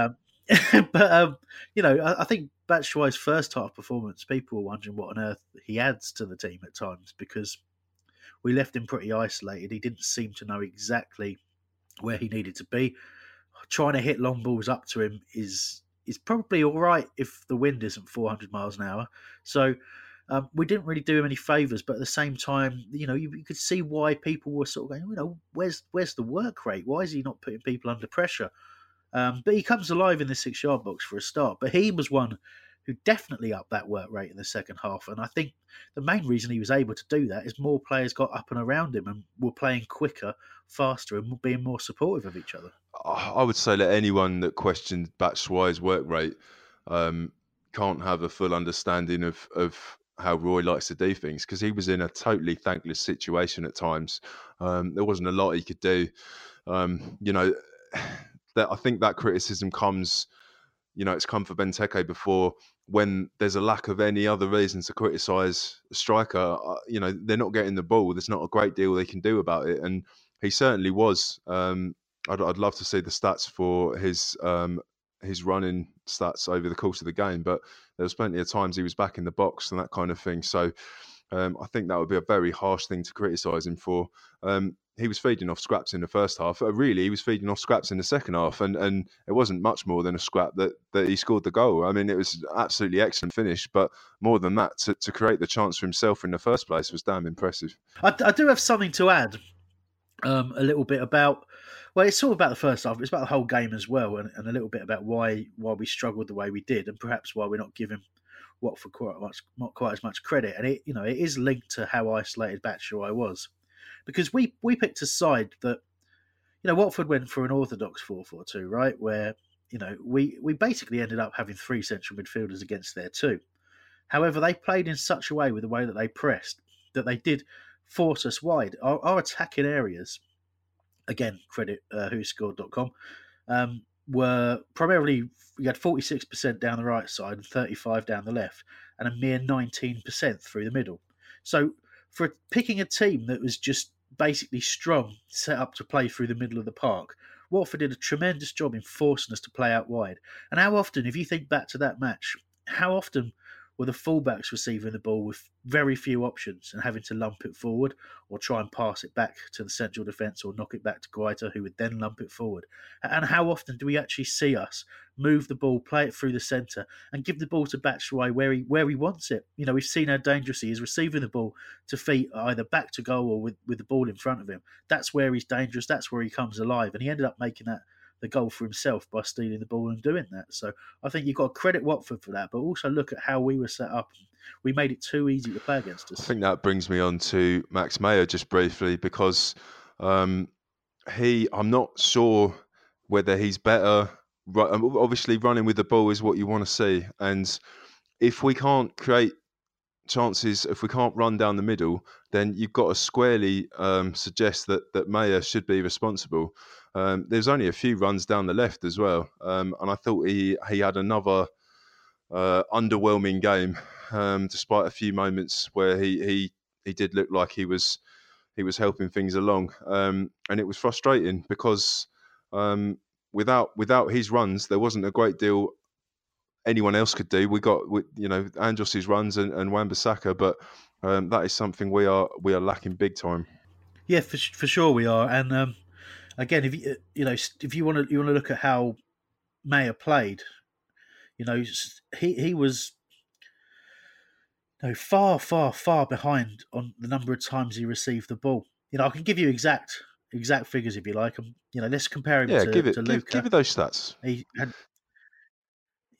Um, but um, you know, I, I think Batshuayi's first half performance, people were wondering what on earth he adds to the team at times because we left him pretty isolated. He didn't seem to know exactly where he needed to be. Trying to hit long balls up to him is is probably all right if the wind isn't 400 miles an hour. So um, we didn't really do him any favors, but at the same time, you know, you, you, could see why people were sort of going, you know, where's where's the work rate? Why is he not putting people under pressure? Um, but he comes alive in the six yard box for a start. But he was one who definitely upped that work rate in the second half. And I think the main reason he was able to do that is more players got up and around him and were playing quicker, faster, and being more supportive of each other. I would say that anyone that questions Batshuayi's work rate um, can't have a full understanding of, of how Roy likes to do things because he was in a totally thankless situation at times. Um, there wasn't a lot he could do. Um, you know, that I think that criticism comes you know, it's come for Benteke before when there's a lack of any other reason to criticise a striker. Uh, you know, they're not getting the ball. There's not a great deal they can do about it. And he certainly was. Um, I'd, I'd, love to see the stats for his um, his running stats over the course of the game, but there was plenty of times he was back in the box and that kind of thing. So um, I think that would be a very harsh thing to criticise him for. Um, he was feeding off scraps in the first half. Uh, really, he was feeding off scraps in the second half, and, and it wasn't much more than a scrap that, that he scored the goal. I mean, it was absolutely excellent finish, but more than that, to, to create the chance for himself in the first place was damn impressive. I, I do have something to add, um, a little bit about. Well, it's all about the first half. It's about the whole game as well, and, and a little bit about why why we struggled the way we did, and perhaps why we're not giving Watford quite much, not quite as much credit. And it, you know, it is linked to how isolated Batshuayi was because we we picked a side that you know Watford went for an orthodox four four two, right? Where you know we we basically ended up having three central midfielders against their two. However, they played in such a way with the way that they pressed that they did force us wide. Our, our attacking areas, again, credit uh, whoscored.com, um, were primarily we had 46% down the right side and 35 down the left, and a mere 19% through the middle. So for picking a team that was just basically strong, set up to play through the middle of the park. Watford did a tremendous job in forcing us to play out wide. And how often, if you think back to that match, how often were the fullbacks receiving the ball with very few options and having to lump it forward or try and pass it back to the central defence or knock it back to Guaita, who would then lump it forward. And how often do we actually see us move the ball, play it through the centre, and give the ball to Batshuayi where he where he wants it? You know, we've seen how dangerous he is receiving the ball to feet either back to goal or with, with the ball in front of him. That's where he's dangerous. That's where he comes alive. And he ended up making that the goal for himself by stealing the ball and doing that. So I think you've got to credit Watford for that, but also look at how we were set up. We made it too easy to play against us. I think that brings me on to Max Meyer just briefly because um, he, I'm not sure whether he's better. Obviously, running with the ball is what you want to see, and if we can't create chances, if we can't run down the middle, then you've got to squarely um, suggest that that Meyer should be responsible. Um, there's only a few runs down the left as well, um, and I thought he he had another uh, underwhelming game, um, despite a few moments where he he he did look like he was he was helping things along, um, and it was frustrating because um, without without his runs, there wasn't a great deal anyone else could do. We got we, you know Andros's runs and, and Wan-Bissaka, but um, that is something we are we are lacking big time. Yeah, for for sure we are. And um, again, if you you know if you want to you want to look at how Meyer played, you know he he was no far far far behind on the number of times he received the ball. You know, I can give you exact exact figures if you like. Um, you know, let's compare him Yeah, to, give it to give, Luka. give it those stats. He had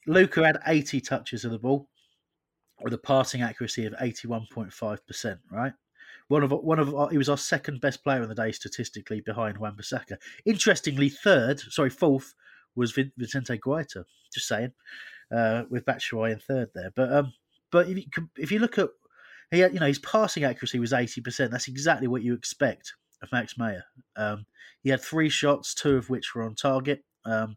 Luka had 80 touches of the ball with a passing accuracy of 81.5%, right? One of one of our, he was our second best player on the day statistically behind Wan-Bissaka. Interestingly, third, sorry, fourth was Vin- Vicente Guaita. Just saying, uh, with Batshuayi in third there. But um, but if you, if you look at he had, you know his passing accuracy was 80%. That's exactly what you expect of Max Meyer. Um, he had three shots, two of which were on target. Um,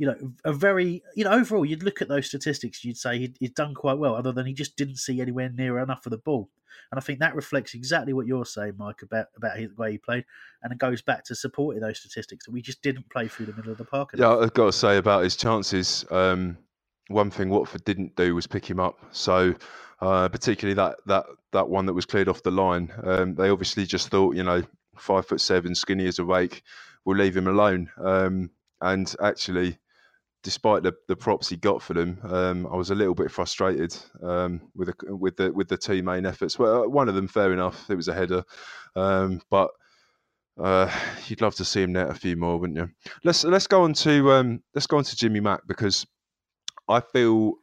you know, a very, you know, overall, you'd look at those statistics, you'd say he'd, he'd done quite well, other than he just didn't see anywhere near enough of the ball. And I think that reflects exactly what you're saying, Mike, about about the way he played, and it goes back to supporting those statistics. that We just didn't play through the middle of the park. Yeah. I've got to say about his chances. Um, one thing Watford didn't do was pick him up. So, uh, particularly that that that one that was cleared off the line, um, they obviously just thought, you know, five foot seven, skinny as a rake, we'll leave him alone. Um, and actually, despite the, the props he got for them, um, I was a little bit frustrated um, with the with the with the two main efforts. Well, uh, one of them, fair enough, it was a header, um, but uh, you'd love to see him net a few more, wouldn't you? Let's let's go on to um, let's go on to Jimmy Mack because I feel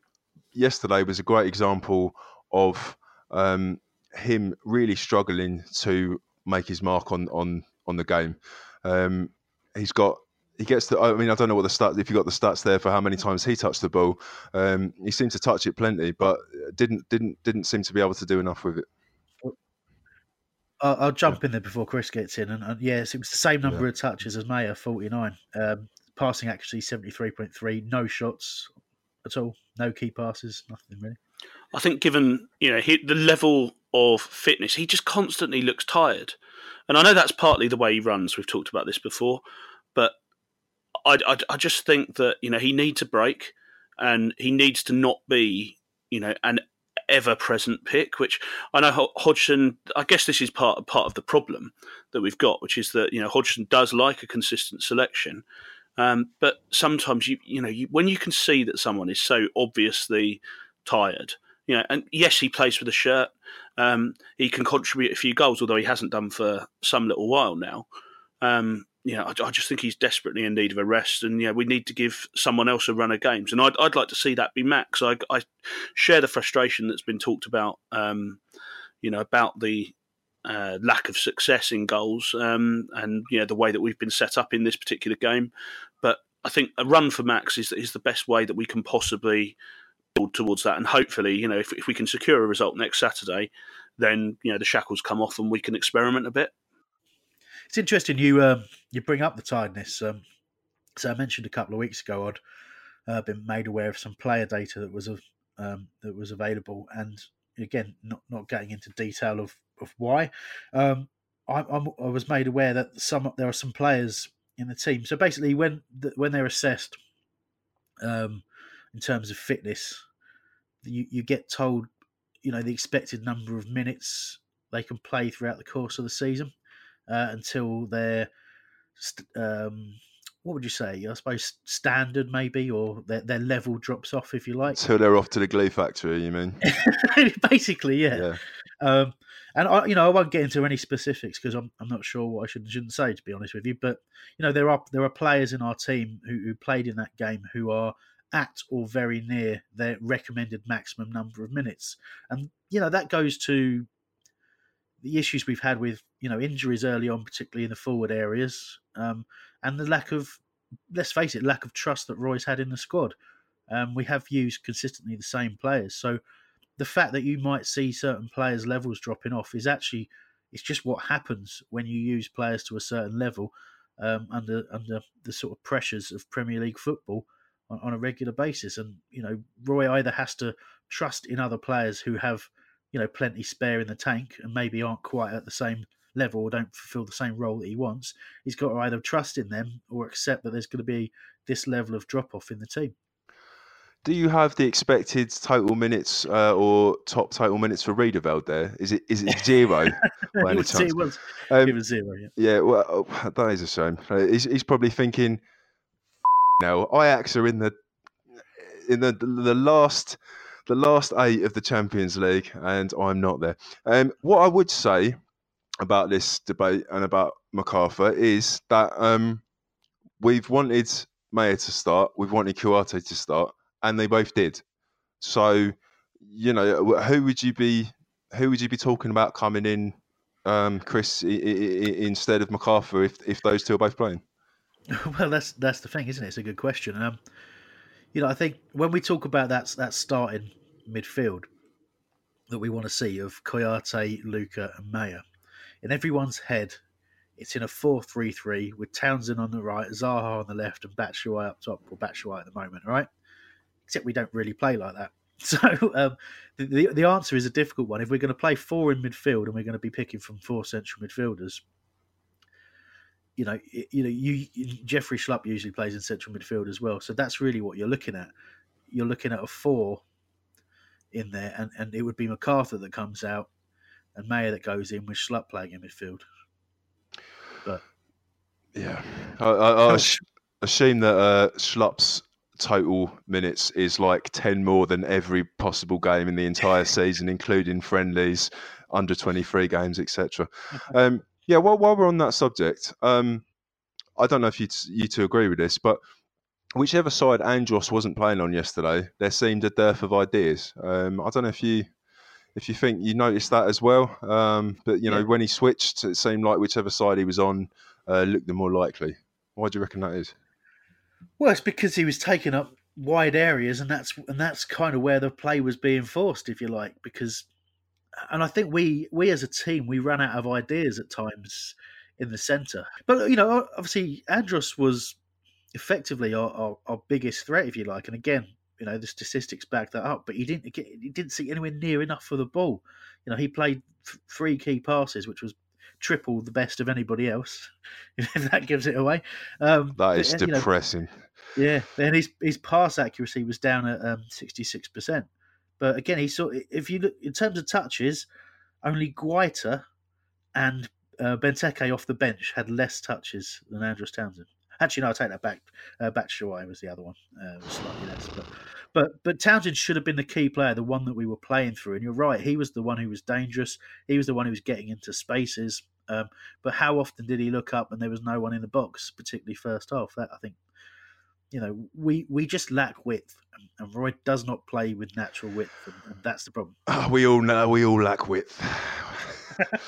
yesterday was a great example of um, him really struggling to make his mark on on on the game. Um, he's got he gets the. I mean, I don't know what the stats. If you got the stats there for how many times he touched the ball, um, he seemed to touch it plenty, but didn't didn't didn't seem to be able to do enough with it. I'll, I'll jump in there before Chris gets in, and, and yes, it was the same number of touches as Meyer, forty nine. Um, passing accuracy seventy three point three. No shots at all. No key passes. Nothing really. I think, given you know he, the level of fitness, he just constantly looks tired, and I know that's partly the way he runs. We've talked about this before, but I, I, I just think that you know he needs a break, and he needs to not be you know an ever-present pick. Which I know Hodgson. I guess this is part part of the problem that we've got, which is that you know Hodgson does like a consistent selection. Um, but sometimes you you know you, when you can see that someone is so obviously tired, you know, and yes, he plays for the shirt. Um, he can contribute a few goals, although he hasn't done for some little while now. Um, know, I, I just think he's desperately in need of a rest, and yeah, we need to give someone else a run of games. And I'd, I'd like to see that be Max. I, I share the frustration that's been talked about. Um, you know, about the uh, lack of success in goals, um, and know the way that we've been set up in this particular game. But I think a run for Max is is the best way that we can possibly build towards that. And hopefully, you know, if, if we can secure a result next Saturday, then you know the shackles come off and we can experiment a bit. It's interesting you um, you bring up the tiredness. Um, so I mentioned a couple of weeks ago I'd uh, been made aware of some player data that was of, um, that was available, and again, not not getting into detail of of why. Um, I, I'm, I was made aware that some there are some players in the team. So basically, when the, when they're assessed um, in terms of fitness, you you get told you know the expected number of minutes they can play throughout the course of the season uh, until their st- um, what would you say? I suppose standard maybe, or their, their level drops off, if you like. So they're off to the Glee Factory. You mean? Basically, yeah. Yeah. Um, and I, you know, I won't get into any specifics because I'm, I'm not sure what I should and shouldn't say, to be honest with you. But you know, there are there are players in our team who, who played in that game who are at or very near their recommended maximum number of minutes, and you know that goes to the issues we've had with you know injuries early on, particularly in the forward areas, um, and the lack of let's face it, lack of trust that Roy's had in the squad. Um, we have used consistently the same players, so the fact that you might see certain players' levels dropping off is actually it's just what happens when you use players to a certain level um, under under the sort of pressures of Premier League football on, on, a regular basis. And you know, Roy either has to trust in other players who have you know plenty spare in the tank and maybe aren't quite at the same level or don't fulfill the same role that he wants. He's got to either trust in them or accept that there's going to be this level of drop off in the team. Do you have the expected total minutes uh, or top total minutes for Riedewald there? Is it is it zero by any chance? It was, um, it was zero, yeah. Yeah, well, oh, that is a shame. Uh, he's, he's probably thinking, now Ajax are in the in the the last the last eight of the Champions League, and I'm not there. Um, what I would say about this debate and about McArthur is that um, we've wanted Meyer to start, we've wanted Kouyaté to start, and they both did. So, you know, who would you be? Who would you be talking about coming in, um, Chris, I- I- instead of McArthur if if those two are both playing? Well, that's that's the thing, isn't it? It's a good question. Um, you know, I think when we talk about that that starting midfield that we want to see of Kouyaté, Luka, and Meyer, in everyone's head, it's in a 4 3 3 with Townsend on the right, Zaha on the left, and Batshuayi up top, or Batshuayi at the moment, right? except we don't really play like that. So um, the the answer is a difficult one. If we're going to play four in midfield and we're going to be picking from four central midfielders, you know, you know, you Jeffrey Schlupp usually plays in central midfield as well. So that's really what you're looking at. You're looking at a four in there, and, and it would be McArthur that comes out and Meyer that goes in with Schlupp playing in midfield. But yeah, I, I, I assume that uh, Schlupp's total minutes is like 10 more than every possible game in the entire season, including friendlies, under 23 games, etc. Um, yeah, well, while we're on that subject, um, I don't know if you, t- you two agree with this, but whichever side Andros wasn't playing on yesterday, there seemed a dearth of ideas. Um, I don't know if you if you think you noticed that as well, um, but you know yeah. when he switched, it seemed like whichever side he was on uh, looked the more likely. Why do you reckon that is? Well, it's because he was taking up wide areas, and that's and that's kind of where the play was being forced, if you like. Because, and I think we we as a team we ran out of ideas at times in the centre. But you know, obviously Andros was effectively our, our, our, biggest threat, if you like. And again, you know, the statistics back that up. But he didn't get, he didn't see anywhere near enough for the ball. You know, he played three key passes, which was triple the best of anybody else, if that gives it away. Um, that is but, depressing. Know, yeah, and his his pass accuracy was down at sixty six percent. But again, he saw if you look in terms of touches, only Guaita and uh, Benteke off the bench had less touches than Andros Townsend. Actually, no, I take that back. Uh, Batshuayi was the other one, uh, was slightly less. But but but Townsend should have been the key player, the one that we were playing through. And you're right, he was the one who was dangerous. He was the one who was getting into spaces. Um, but how often did he look up and there was no one in the box, particularly first half? That I think, you know, we we just lack width, and, and Roy does not play with natural width, and, and that's the problem. Oh, we all know we all lack width.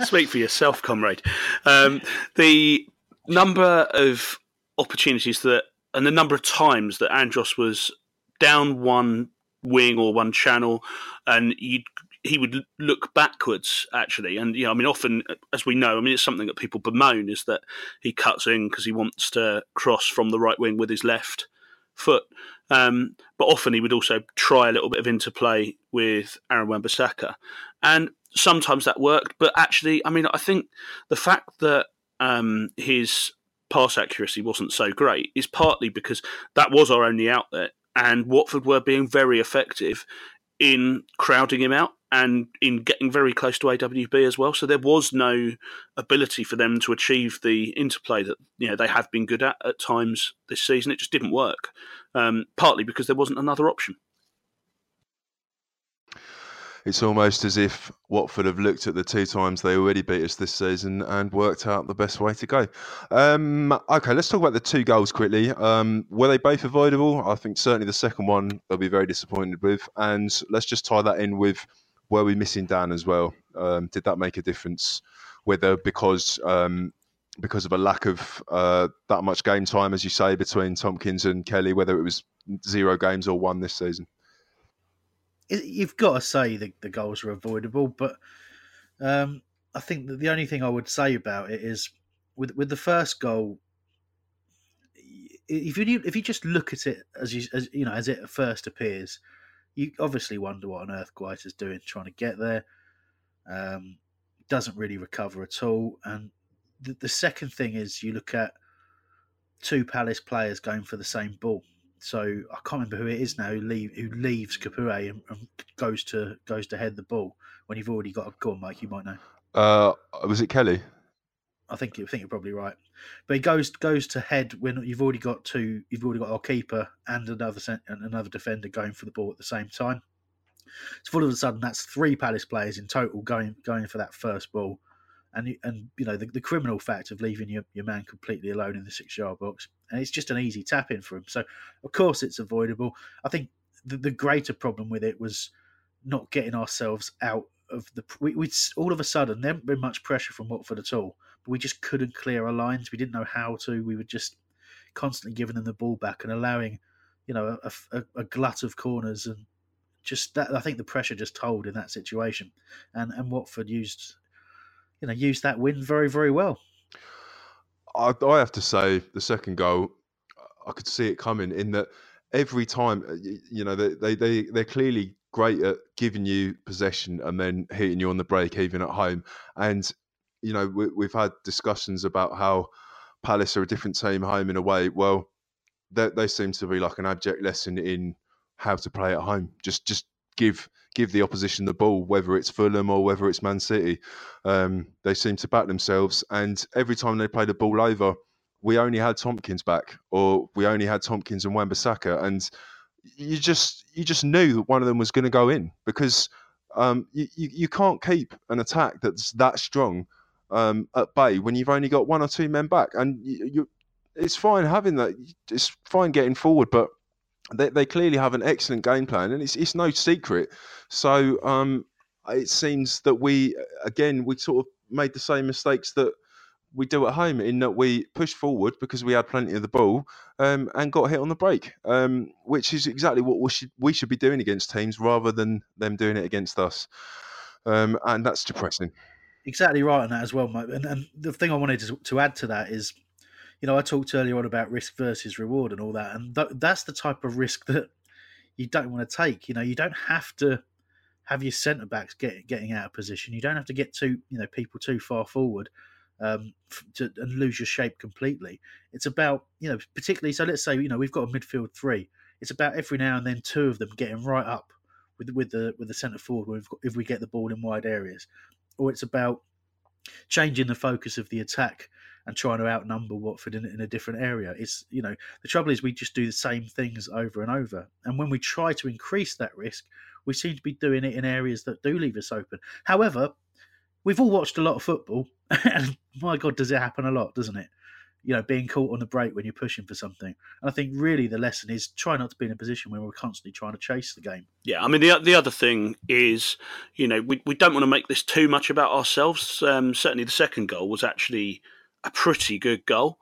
Speak for yourself, comrade. Um, the number of opportunities that and the number of times that Andros was down one wing or one channel, and you he would look backwards actually. And you know, I mean, often as we know, I mean, it's something that people bemoan is that he cuts in because he wants to cross from the right wing with his left foot. Um, but often he would also try a little bit of interplay with Aaron Wan-Bissaka, and sometimes that worked. But actually, I mean, I think the fact that um, his pass accuracy wasn't so great is partly because that was our only outlet and Watford were being very effective in crowding him out and in getting very close to AWB as well. So there was no ability for them to achieve the interplay that you know they have been good at at times this season. It just didn't work, um, partly because there wasn't another option it's almost as if Watford have looked at the two times they already beat us this season and worked out the best way to go. Um, okay, let's talk about the two goals quickly. Um, were they both avoidable? I think certainly the second one they'll be very disappointed with. And let's just tie that in with were we missing Dan as well? Um, did that make a difference? Whether because um, because of a lack of uh, that much game time, as you say, between Tomkins and Kelly, whether it was zero games or one this season. you've got to say the, the goals are avoidable, but um, I think that the only thing I would say about it is with with the first goal, if you if you just look at it as you as you know as it first appears, you obviously wonder what on earth is doing trying to get there. Um, doesn't really recover at all, and the, the second thing is you look at two Palace players going for the same ball. So I can't remember who it is now who, leave, who leaves Capoue and, and, goes to goes to head the ball when you've already got a goal, Mike. You might know. Uh, was it Kelly? I think you think you're probably right, but he goes goes to head when you've already got two. You've already got our keeper and another and another defender going for the ball at the same time. So all of a sudden, that's three Palace players in total going going for that first ball, and and you know the, the criminal fact of leaving your, your man completely alone in the six yard box, and it's just an easy tap in for him. So of course it's avoidable. I think the, the greater problem with it was not getting ourselves out of the. We, we all of a sudden there hadn't been much pressure from Watford at all, but we just couldn't clear our lines. We didn't know how to. We were just constantly giving them the ball back and allowing, you know, a, a, a glut of corners and just that. I think the pressure just told in that situation, and and Watford used, you know, used that win very very well. I, I have to say the second goal, I could see it coming in that every time, uh, you know, they they, they they're clearly great at giving you possession and then hitting you on the break, even at home. And you know, we, have had discussions about how Palace are a different team home in a way. Well, they, they seem to be like an abject lesson in how to play at home. Just just give give the opposition the ball, whether it's Fulham or whether it's Man City. Um, they seem to back themselves, and every time they play the ball over, we only had Tomkins back, or we only had Tomkins and Wan-Bissaka, and you just you just knew that one of them was going to go in because um, you, you, you can't keep an attack that's that strong um, at bay when you've only got one or two men back, and you, you it's fine having that. It's fine getting forward, but they, they clearly have an excellent game plan, and it's it's no secret. So um, it seems that we again we sort of made the same mistakes that we do at home in that we pushed forward because we had plenty of the ball um, and got hit on the break, um, which is exactly what we should we should be doing against teams rather than them doing it against us, um, and that's depressing. Exactly right on that as well, Mike. And, and the thing I wanted to, to add to that is, you know, I talked earlier on about risk versus reward and all that, and th- that's the type of risk that you don't want to take. You know, you don't have to have your centre backs get, getting out of position. You don't have to get too, you know, people too far forward um, to, and lose your shape completely. It's about, you know, particularly. So let's say, you know, we've got a midfield three. It's about every now and then two of them getting right up with with the with the centre forward if we get the ball in wide areas, or it's about changing the focus of the attack and trying to outnumber Watford in, in, a different area. It's you know the trouble is we just do the same things over and over, and when we try to increase that risk, we seem to be doing it in areas that do leave us open. However, we've all watched a lot of football, and my God, does it happen a lot, doesn't it? You know, being caught on the break when you're pushing for something. And I think really the lesson is try not to be in a position where we're constantly trying to chase the game. Yeah, I mean, the, the other thing is, you know, we, we don't want to make this too much about ourselves. Um, certainly the second goal was actually a pretty good goal.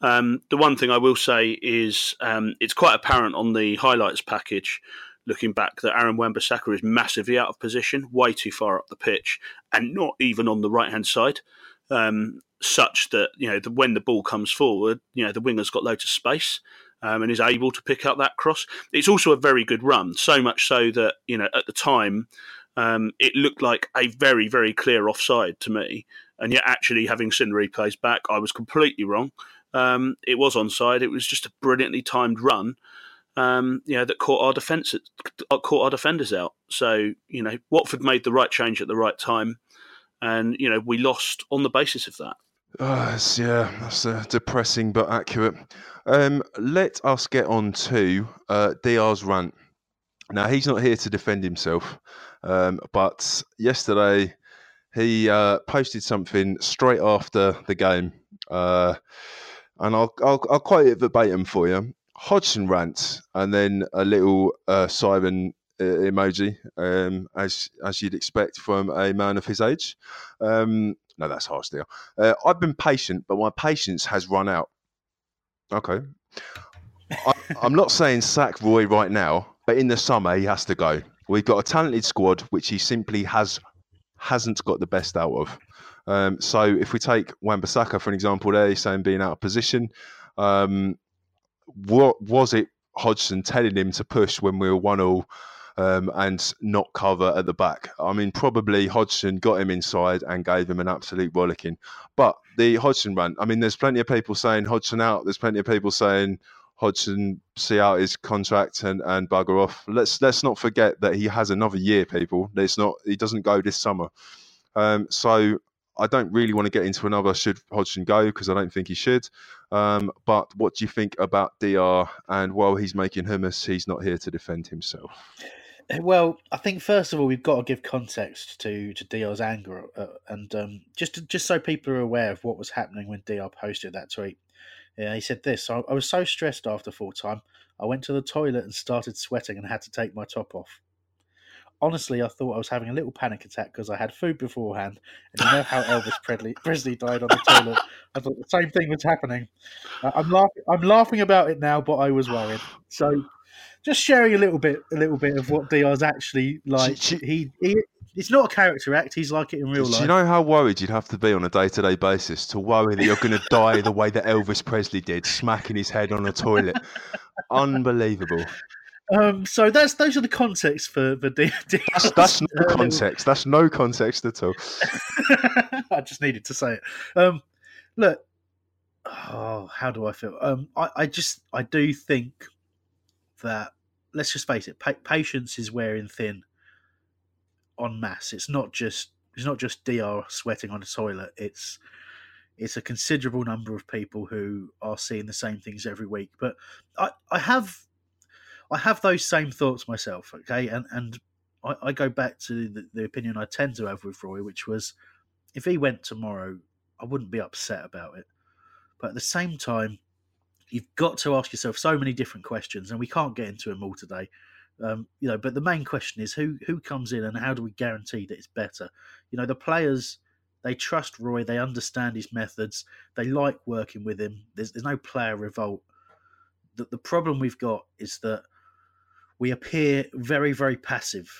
Um, the one thing I will say is um, it's quite apparent on the highlights package looking back that Aaron Wan-Bissaka is massively out of position, way too far up the pitch, and not even on the right hand side. Um, such that you know the, when the ball comes forward, you know the winger's got loads of space um, and is able to pick up that cross. It's also a very good run, so much so that you know at the time um, it looked like a very very clear offside to me, and yet actually having seen replays back, I was completely wrong. Um, it was onside. It was just a brilliantly timed run um, you know, that caught our defence, caught our defenders out. So you know, Watford made the right change at the right time, and you know, we lost on the basis of that. Uh, yeah, that's uh, depressing but accurate. Um, let us get on to uh, Diar's rant. Now he's not here to defend himself, um, but yesterday he uh, posted something straight after the game, uh, and I'll, I'll, I'll quote it verbatim for you. Hodgson rant and then a little uh, uh, emoji, um, as as you'd expect from a man of his age. Um, no, that's harsh, deal. Uh, I've been patient, but my patience has run out. Okay. I, am not saying sack Roy right now, but in the summer he has to go. We've got a talented squad, which he simply has hasn't got the best out of. Um, so if we take Wan-Bissaka for an example, there he's saying being out of position. Um, what was it Hodgson telling him to push when we were one all um, and not cover at the back? I mean, probably Hodgson got him inside and gave him an absolute bollocking. But the Hodgson run, I mean, there's plenty of people saying Hodgson out. There's plenty of people saying Hodgson see out his contract and, and bugger off. Let's let's not forget that he has another year, people. It's not he doesn't go this summer. Um, so I don't really want to get into another should Hodgson go because I don't think he should. Um, but what do you think about Dier? And while he's making hummus, he's not here to defend himself. Well, I think first of all we've got to give context to to Dier's anger, uh, and um, just to, just so people are aware of what was happening when Dier posted that tweet. Yeah, he said this. I, I was so stressed after full time. I went to the toilet and started sweating and had to take my top off. Honestly, I thought I was having a little panic attack because I had food beforehand, and you know how Elvis Presley, Presley died on the toilet. I thought the same thing was happening. Uh, I'm laughing. I'm laughing about it now, but I was worried. So, just sharing a little bit, a little bit of what Dier's actually like. He, he it's not a character act. He's like it in real Do life. you know how worried you'd have to be on a day to day basis to worry that you're going to die the way that Elvis Presley did, smacking his head on a toilet? Unbelievable. Um, so that's those are the context for the. D- That's, that's no context. That's no context at all. I just needed to say it. Um, look, oh, how do I feel? Um, I, I just I do think that let's just face it, pa- patience is wearing thin on masse. It's not just it's not just Dr sweating on a toilet. It's it's a considerable number of people who are seeing the same things every week. But I, I have I have those same thoughts myself. Okay, and and I, I go back to the, the opinion I tend to have with Roy, which was if he went tomorrow, I wouldn't be upset about it. But at the same time, you've got to ask yourself so many different questions, and we can't get into them all today. Um, you know, but the main question is who who comes in and how do we guarantee that it's better? You know, the players they trust Roy, they understand his methods, they like working with him. There's there's no player revolt. The the problem we've got is that we appear very very passive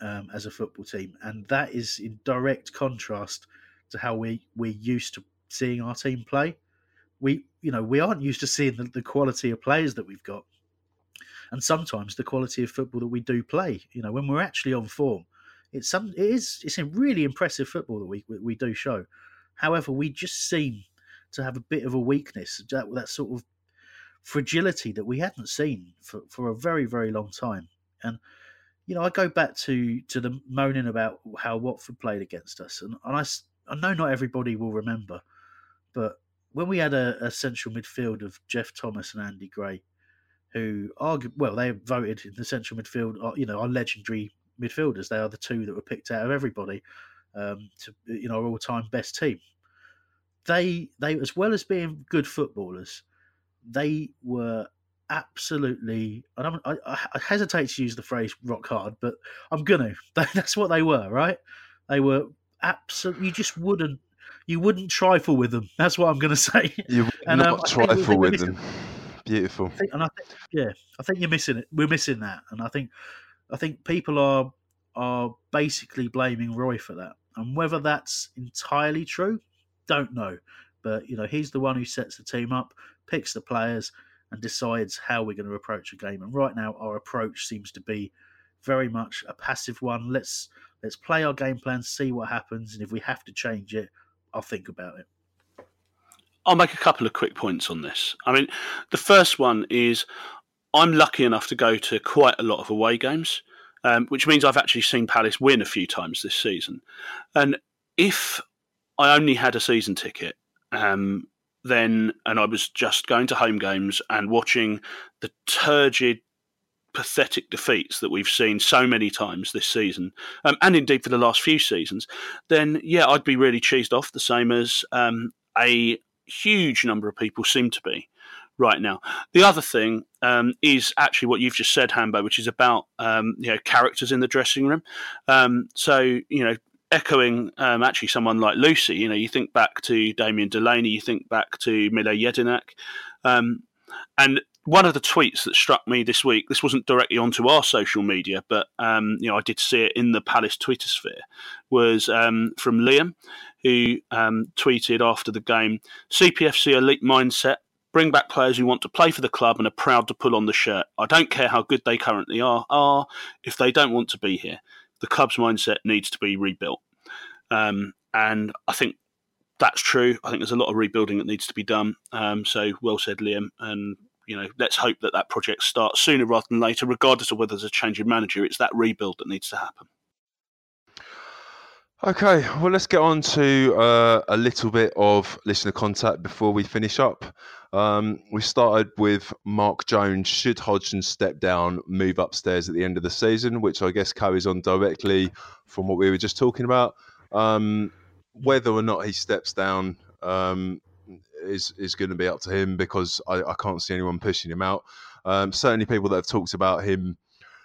um, as a football team, and that is in direct contrast to how we we're used to seeing our team play. We you know we aren't used to seeing the, the quality of players that we've got and sometimes the quality of football that we do play. You know, when we're actually on form, it's some it is it's a really impressive football that we we do show. However, we just seem to have a bit of a weakness, that, that sort of fragility that we hadn't seen for, for a very very long time. And you know, I go back to to the moaning about how Watford played against us, and, and I I know not everybody will remember, but when we had a, a central midfield of Geoff Thomas and Andy Gray, who argue well, they voted in the central midfield. uh, You know, our legendary midfielders. They are the two that were picked out of everybody um, to you know our all-time best team. They they as well as being good footballers, they were absolutely. And I'm, I, I hesitate to use the phrase "rock hard," but I'm gonna. That's what they were, right? They were absolutely. You just wouldn't. You wouldn't trifle with them. That's what I'm going to say. You would And, not um, I think we- trifle with them. Beautiful. I think, and I think, yeah, I think you're missing it. We're missing that, and I think, I think people are are basically blaming Roy for that, and whether that's entirely true, don't know. But you know, he's the one who sets the team up, picks the players, and decides how we're going to approach a game. And right now, our approach seems to be very much a passive one. Let's let's play our game plan, see what happens, and if we have to change it, I'll think about it. I'll make a couple of quick points on this. I mean, the first one is I'm lucky enough to go to quite a lot of away games, um, which means I've actually seen Palace win a few times this season. And if I only had a season ticket, um, then and I was just going to home games and watching the turgid, pathetic defeats that we've seen so many times this season, um, and indeed for the last few seasons, then yeah, I'd be really cheesed off. The same as um, a huge number of people seem to be right now. The other thing um, is actually what you've just said, Hambo, which is about um, you know characters in the dressing room. Um, so you know, echoing um, actually someone like Lucy. You know, you think back to Damien Delaney, you think back to Milo Jedinak, um, and one of the tweets that struck me this week, this wasn't directly onto our social media, but um, you know I did see it in the Palace Twitter sphere, was um, from Liam, who um, tweeted after the game: CPFC elite mindset. Bring back players who want to play for the club and are proud to pull on the shirt. I don't care how good they currently are. Are if they don't want to be here, the club's mindset needs to be rebuilt. Um, and I think that's true. I think there's a lot of rebuilding that needs to be done. Um, so well said, Liam. And you know, let's hope that that project starts sooner rather than later, regardless of whether there's a change in manager. It's that rebuild that needs to happen. Okay, well, let's get on to uh, a little bit of listener contact before we finish up. Um, we started with Mark Jones. Should Hodgson step down, move upstairs at the end of the season, which I guess carries on directly from what we were just talking about. Um, whether or not he steps down um, is is going to be up to him because I, I can't see anyone pushing him out. Um, certainly, people that have talked about him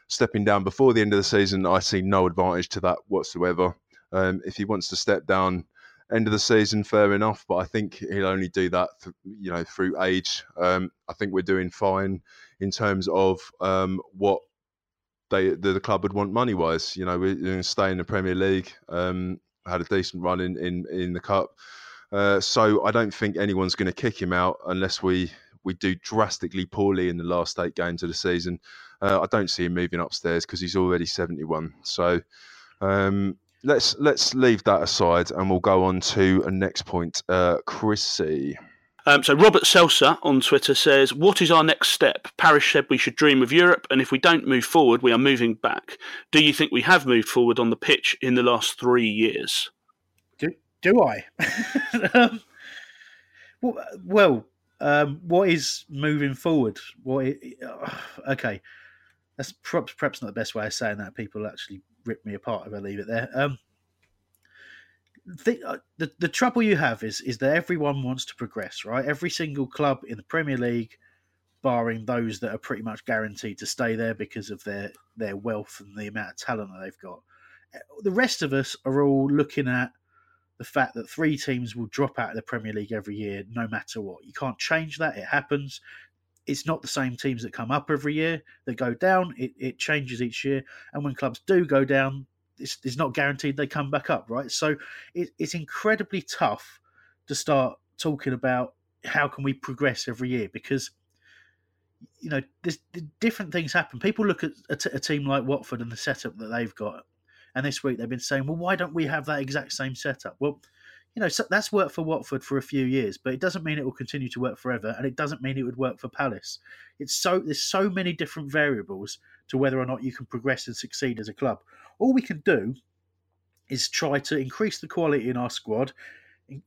stepping down before the end of the season, I see no advantage to that whatsoever. Um, if he wants to step down end of the season, fair enough, but I think he'll only do that, th- you know, through age. Um, I think we're doing fine in terms of um, what they the, the, club would want money wise. You know, we're going to stay in the Premier League. Um, had a decent run in in, in the cup. Uh, so I don't think anyone's going to kick him out unless we we do drastically poorly in the last eight games of the season. Uh, I don't see him moving upstairs because he's already 71. So um, let's let's leave that aside and we'll go on to a next point. Uh, Chrissy. Um, so Robert Selsa on Twitter says, "What is our next step? Parish said we should dream of Europe, and if we don't move forward, we are moving back. Do you think we have moved forward on the pitch in the last three years?" Do I? um, well, um, what is moving forward? What? Is, uh, okay, that's perhaps, perhaps not the best way of saying that. People actually rip me apart if I leave it there. Um, the, uh, the the trouble you have is is that everyone wants to progress, right? Every single club in the Premier League, barring those that are pretty much guaranteed to stay there because of their their wealth and the amount of talent that they've got. Uh, the rest of us are all looking at the fact that three teams will drop out of the Premier League every year, no matter what. You can't change that; it happens. It's not the same teams that come up every year that go down. It, it changes each year, and when clubs do go down, it's, it's not guaranteed they come back up, right? So it, it's incredibly tough to start talking about how can we progress every year because you know there's different things happen. People look at a, t- a team like Watford and the setup that they've got, and this week they've been saying, well, why don't we have that exact same setup? Well, you know, so that's worked for Watford for a few years, but it doesn't mean it will continue to work forever, and it doesn't mean it would work for Palace. It's so there's so many different variables to whether or not you can progress and succeed as a club. All we can do is try to increase the quality in our squad,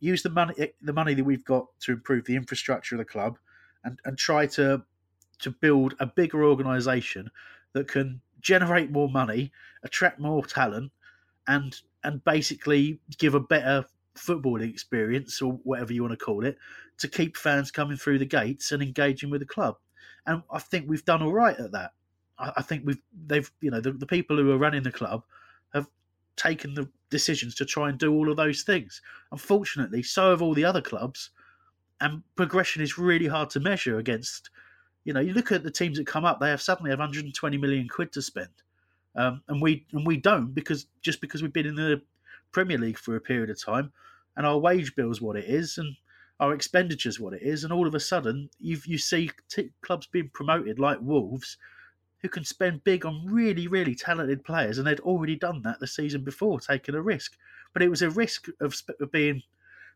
use the money the money that we've got to improve the infrastructure of the club, and, and try to to build a bigger organisation that can generate more money, attract more talent, and and basically give a better footballing experience or whatever you want to call it to keep fans coming through the gates and engaging with the club. And I think we've done all right at that. I, think we've they've you know the, the people who are running the club have taken the decisions to try and do all of those things. Unfortunately, so have all the other clubs, and progression is really hard to measure against. You know, you look at the teams that come up; they have suddenly have 120 million quid to spend, um, and we and we don't because just because we've been in the Premier League for a period of time, and our wage bill is what it is, and our expenditure is what it is, and all of a sudden you you see t- clubs being promoted like Wolves who can spend big on really, really talented players, and they'd already done that the season before, taking a risk. But it was a risk of, of being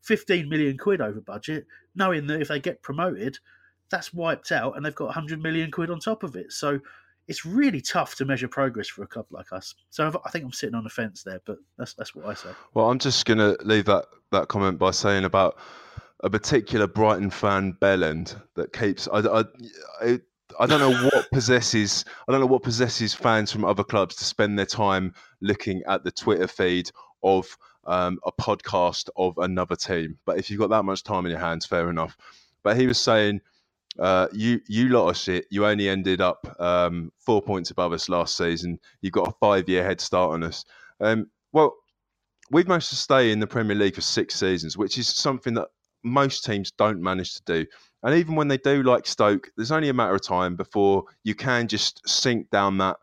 15 million quid over budget, knowing that if they get promoted, that's wiped out, and they've got 100 million quid on top of it. So it's really tough to measure progress for a club like us. So i think I'm sitting on the fence there, but that's that's what I say. Well, I'm just going to leave that that comment by saying about a particular Brighton fan, Bellend, that keeps. I, I, I I don't know what possesses I don't know what possesses fans from other clubs to spend their time looking at the Twitter feed of um, a podcast of another team. But if you've got that much time in your hands, fair enough. But he was saying, uh, you you lot of shit. You only ended up um, four points above us last season. You've got a five year head start on us. Um, well, we've managed to stay in the Premier League for six seasons, which is something that most teams don't manage to do. And even when they do like Stoke, there's only a matter of time before you can just sink down that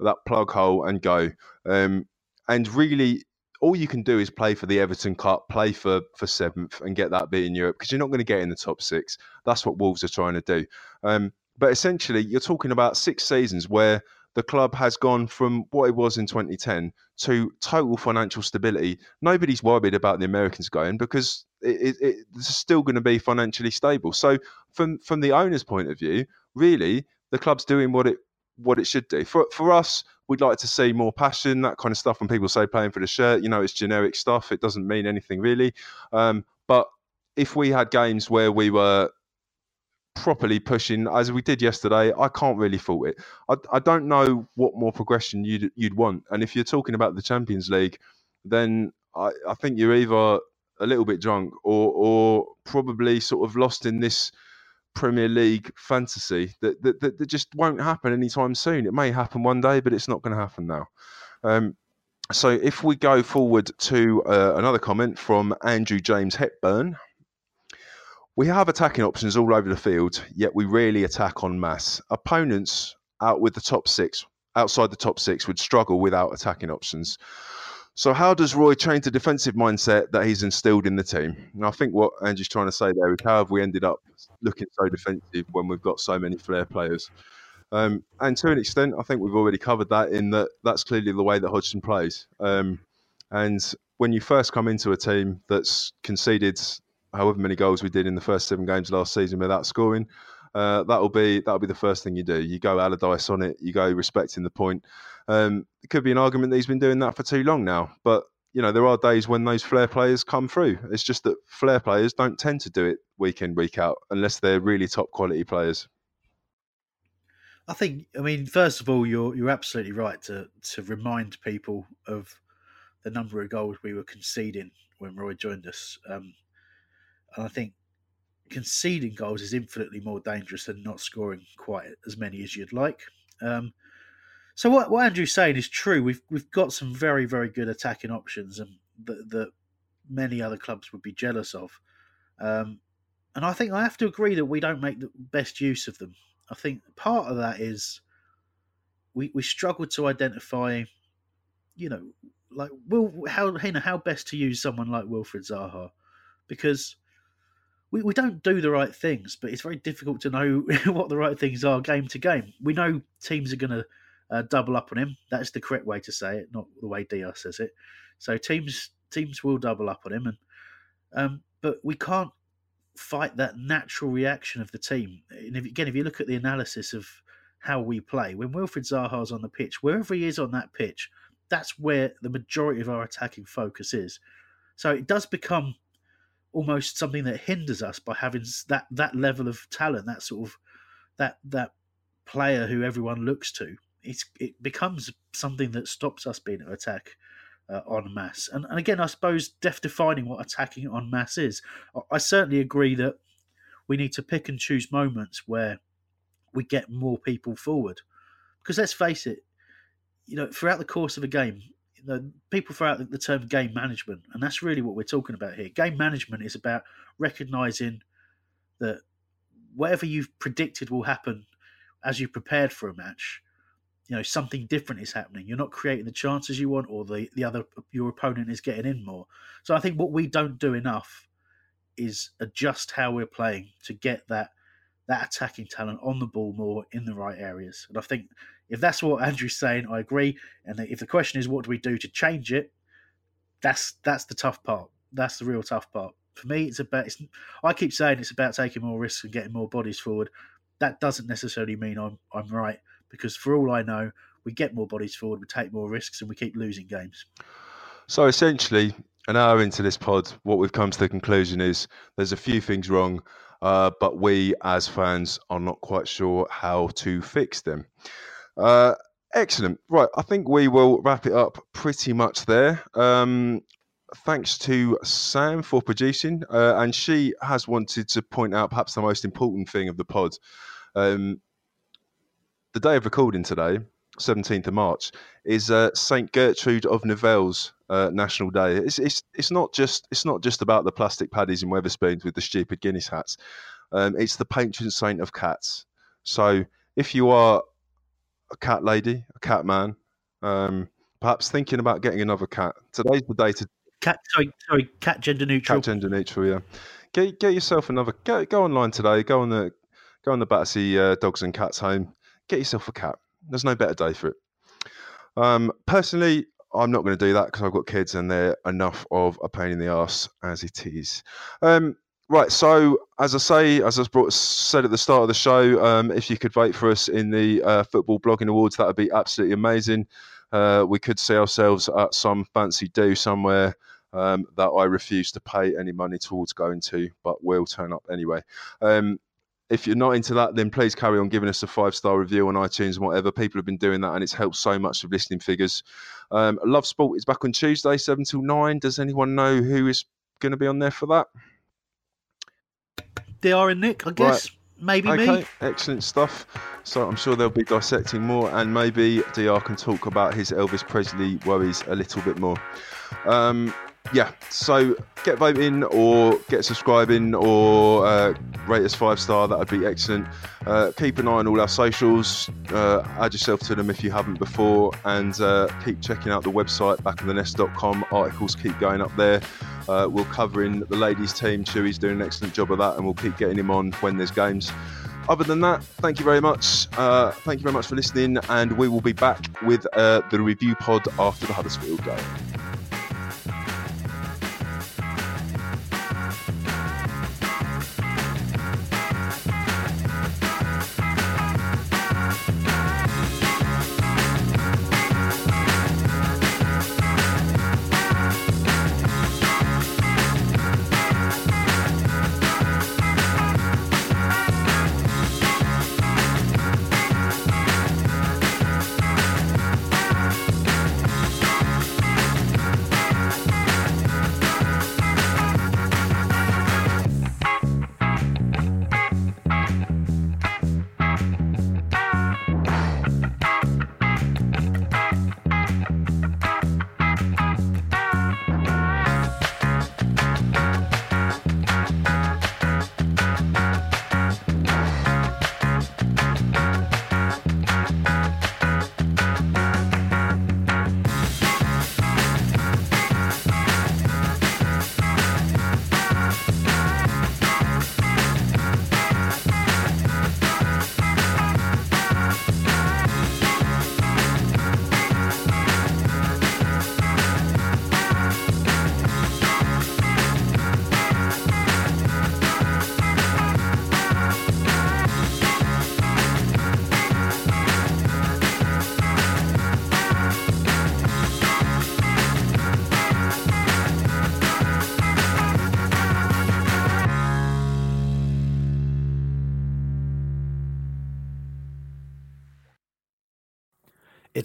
that plug hole and go. Um, and really, all you can do is play for the Everton Cup, play for for seventh, and get that bit in Europe because you're not going to get in the top six. That's what Wolves are trying to do. Um, but essentially, you're talking about six seasons where the club has gone from what it was in 2010 to total financial stability. Nobody's worried about the Americans going because it, it, it's still going to be financially stable. So, from from the owner's point of view, really, the club's doing what it what it should do. For for us, we'd like to see more passion, that kind of stuff. When people say playing for the shirt, you know, it's generic stuff. It doesn't mean anything really. Um, but if we had games where we were properly pushing as we did yesterday, I can't really fault it. I, I don't know what more progression you'd you'd want. And if you're talking about the Champions League, then I, I think you're either a little bit drunk or or probably sort of lost in this Premier League fantasy that that, that, that just won't happen anytime soon. It may happen one day, but it's not going to happen now. Um, so if we go forward to uh, another comment from Andrew James Hepburn. We have attacking options all over the field, yet we rarely attack en masse. Opponents out with the top six, outside the top six, would struggle without attacking options. So, how does Roy change the defensive mindset that he's instilled in the team? And I think what Andrew's trying to say there is how have we ended up looking so defensive when we've got so many flair players? Um, and to an extent, I think we've already covered that in that that's clearly the way that Hodgson plays. Um, and when you first come into a team that's conceded however many goals we did in the first seven games last season without scoring, uh, that'll be that'll be the first thing you do. You go Allardyce on it. You go respecting the point. Um, it could be an argument that he's been doing that for too long now, but you know there are days when those flair players come through. It's just that flair players don't tend to do it week in week out unless they're really top quality players. I think. I mean, first of all, you're you're absolutely right to to remind people of the number of goals we were conceding when Roy joined us. Um, and I think conceding goals is infinitely more dangerous than not scoring quite as many as you'd like. Um, so what, what Andrew's saying is true. We've we've got some very very good attacking options, and that, that many other clubs would be jealous of. Um, and I think I have to agree that we don't make the best use of them. I think part of that is we we struggle to identify, you know, like will how you know how best to use someone like Wilfried Zaha, because we, we don't do the right things, but it's very difficult to know what the right things are game to game. We know teams are going to uh, double up on him. That's the correct way to say it, not the way Diaz says it. So teams teams will double up on him, and um, but we can't fight that natural reaction of the team. And if, again, if you look at the analysis of how we play, when Wilfried Zaha's on the pitch, wherever he is on that pitch, that's where the majority of our attacking focus is. So it does become almost something that hinders us by having that that level of talent, that sort of that that player who everyone looks to. It's it becomes something that stops us being to attack uh. And, and again, I suppose def defining what attacking en masse is. I, I certainly agree that we need to pick and choose moments where we get more people forward. Because let's face it, you know, throughout the course of a game, the people throw out the term game management, and that's really what we're talking about here. Game management is about recognizing that whatever you've predicted will happen as you prepared for a match, you know something different is happening. You're not creating the chances you want, or the the other your opponent is getting in more. So I think what we don't do enough is adjust how we're playing to get that that attacking talent on the ball more in the right areas. And I think if that's what Andrew's saying, I agree. And if the question is what do we do to change it, that's that's the tough part. That's the real tough part. For me, it's about. It's, I keep saying it's about taking more risks and getting more bodies forward. That doesn't necessarily mean I'm I'm right because for all I know, we get more bodies forward, we take more risks, and we keep losing games. So essentially, an hour into this pod, what we've come to the conclusion is there's a few things wrong, uh, but we as fans are not quite sure how to fix them. Uh, excellent. Right, I think we will wrap it up pretty much there. Um, thanks to Sam for producing, uh, and she has wanted to point out perhaps the most important thing of the pod. Um, the day of recording today, 17th of March, is uh, Saint Gertrude of Nivelles uh, National Day. It's, it's it's not just it's not just about the plastic paddies and Wetherspoons with the stupid Guinness hats. Um, it's the patron saint of cats. So if you are a cat lady, a cat man, um, perhaps thinking about getting another cat, today's the day to Cat, sorry, sorry, cat gender neutral. cat gender neutral. Yeah, get get yourself another. Go go online today. Go on the go on the Battersea uh, Dogs and Cats home. Get yourself a cat. There's no better day for it. Um, personally, I'm not going to do that because I've got kids and they're enough of a pain in the ass as it is. Um, right, so as I say, as I brought, said at the start of the show, um, if you could vote for us in the uh, football blogging awards, that would be absolutely amazing. Uh, we could see ourselves at some fancy do somewhere um, that I refuse to pay any money towards going to, but will turn up anyway. Um, if you're not into that, then please carry on giving us a five star review on iTunes and whatever. People have been doing that, and it's helped so much with listening figures. Um, Love Sport is back on Tuesday, seven till nine. Does anyone know who is going to be on there for that? DR and Nick, I guess. Maybe okay, me. excellent stuff. So I'm sure they'll be dissecting more, and maybe Dr can talk about his Elvis Presley worries a little bit more. Um, yeah, so get voting or get subscribing or uh, rate us five star. That would be excellent. Uh, keep an eye on all our socials. Uh, add yourself to them if you haven't before, and uh, keep checking out the website backinthenest.com. Articles keep going up there. Uh, we're covering the ladies' team. Chewy's doing an excellent job of that, and we'll keep getting him on when there's games. Other than that, thank you very much. Uh, thank you very much for listening, and we will be back with the review pod after the Huddersfield game.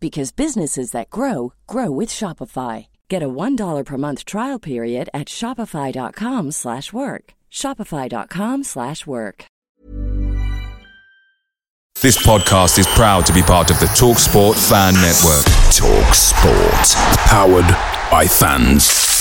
because businesses that grow grow with Shopify. Get a $1 per month trial period at shopify.com/work. shopify.com/work. This podcast is proud to be part of the TalkSport Fan Network. Talk Sport. Powered by fans.